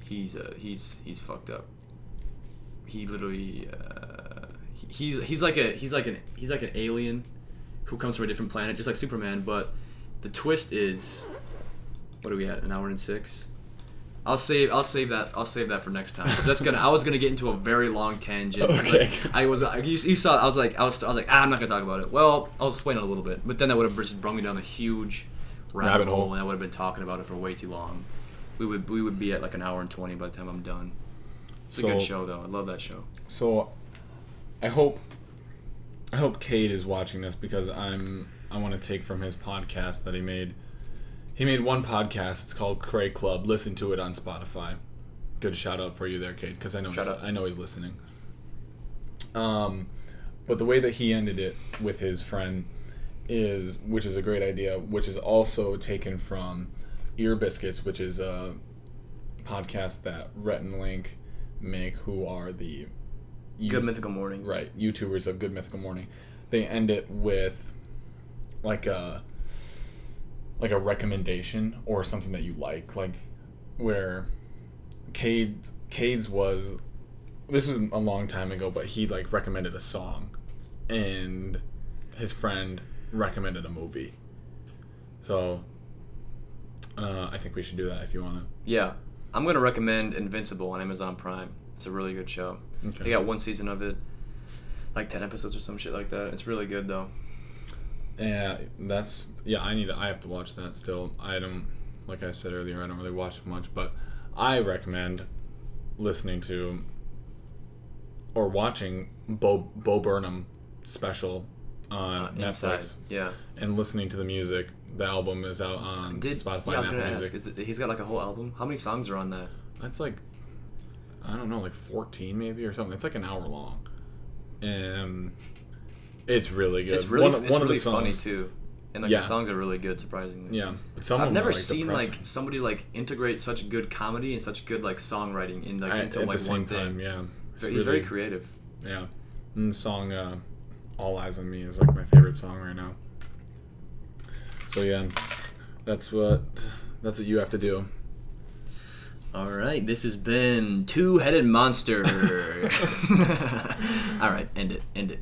He's uh, he's he's fucked up. He literally uh, he's he's like a he's like an he's like an alien who comes from a different planet, just like Superman. But the twist is, what are we at? An hour and six. I'll save I'll save that I'll save that for next time 'cause that's gonna I was gonna get into a very long tangent. Okay. Like, I was I, you, you saw I was like I was, I was like ah, I'm not gonna talk about it. Well, I'll explain it a little bit, but then that would have just brought me down a huge rabbit, Rabbit hole, hole. and I would have been talking about it for way too long. We would we would be at like an hour and twenty by the time I'm done. It's a good show though. I love that show. So, I hope, I hope Cade is watching this because I'm. I want to take from his podcast that he made. He made one podcast. It's called Cray Club. Listen to it on Spotify. Good shout out for you there, Cade, because I know he's. I know he's listening. Um, but the way that he ended it with his friend is, which is a great idea, which is also taken from Ear Biscuits, which is a podcast that Rhett and Link make, who are the you- Good Mythical Morning. right YouTubers of Good Mythical Morning. They end it with like a like a recommendation or something that you like, like where Cade Cade's was this was a long time ago, but he like recommended a song, and his friend recommended a movie. So uh, I think we should do that if you want to. Yeah, I'm gonna recommend Invincible on Amazon Prime. It's a really good show. Okay. They got one season of it, like ten episodes or some shit like that. It's really good though. Yeah, that's yeah. I need. To, I have to watch that still. I don't. Like I said earlier, I don't really watch much, but I recommend listening to or watching Bo Bo Burnham special on Uh, Netflix Inside. Yeah. and listening to the music. The album is out on Did Spotify yeah, I was and gonna Apple ask. Music. Is it, he's got like a whole album. How many songs are on that? That's like I don't know, like fourteen maybe or something. It's like an hour long, and it's really good. It's really one, it's one really of the funny too, and like Yeah. the songs are really good. Surprisingly. Yeah, but some I've are, never like, seen depressing. like somebody like integrate such good comedy and such good like songwriting in like at, into at like one thing. time. Yeah, It's He's very creative. Yeah, and the song uh, "All Eyes on Me" is like my favorite song right now. So yeah, that's what that's what you have to do. All right, this has been Two Headed Monster. All right, end it, end it.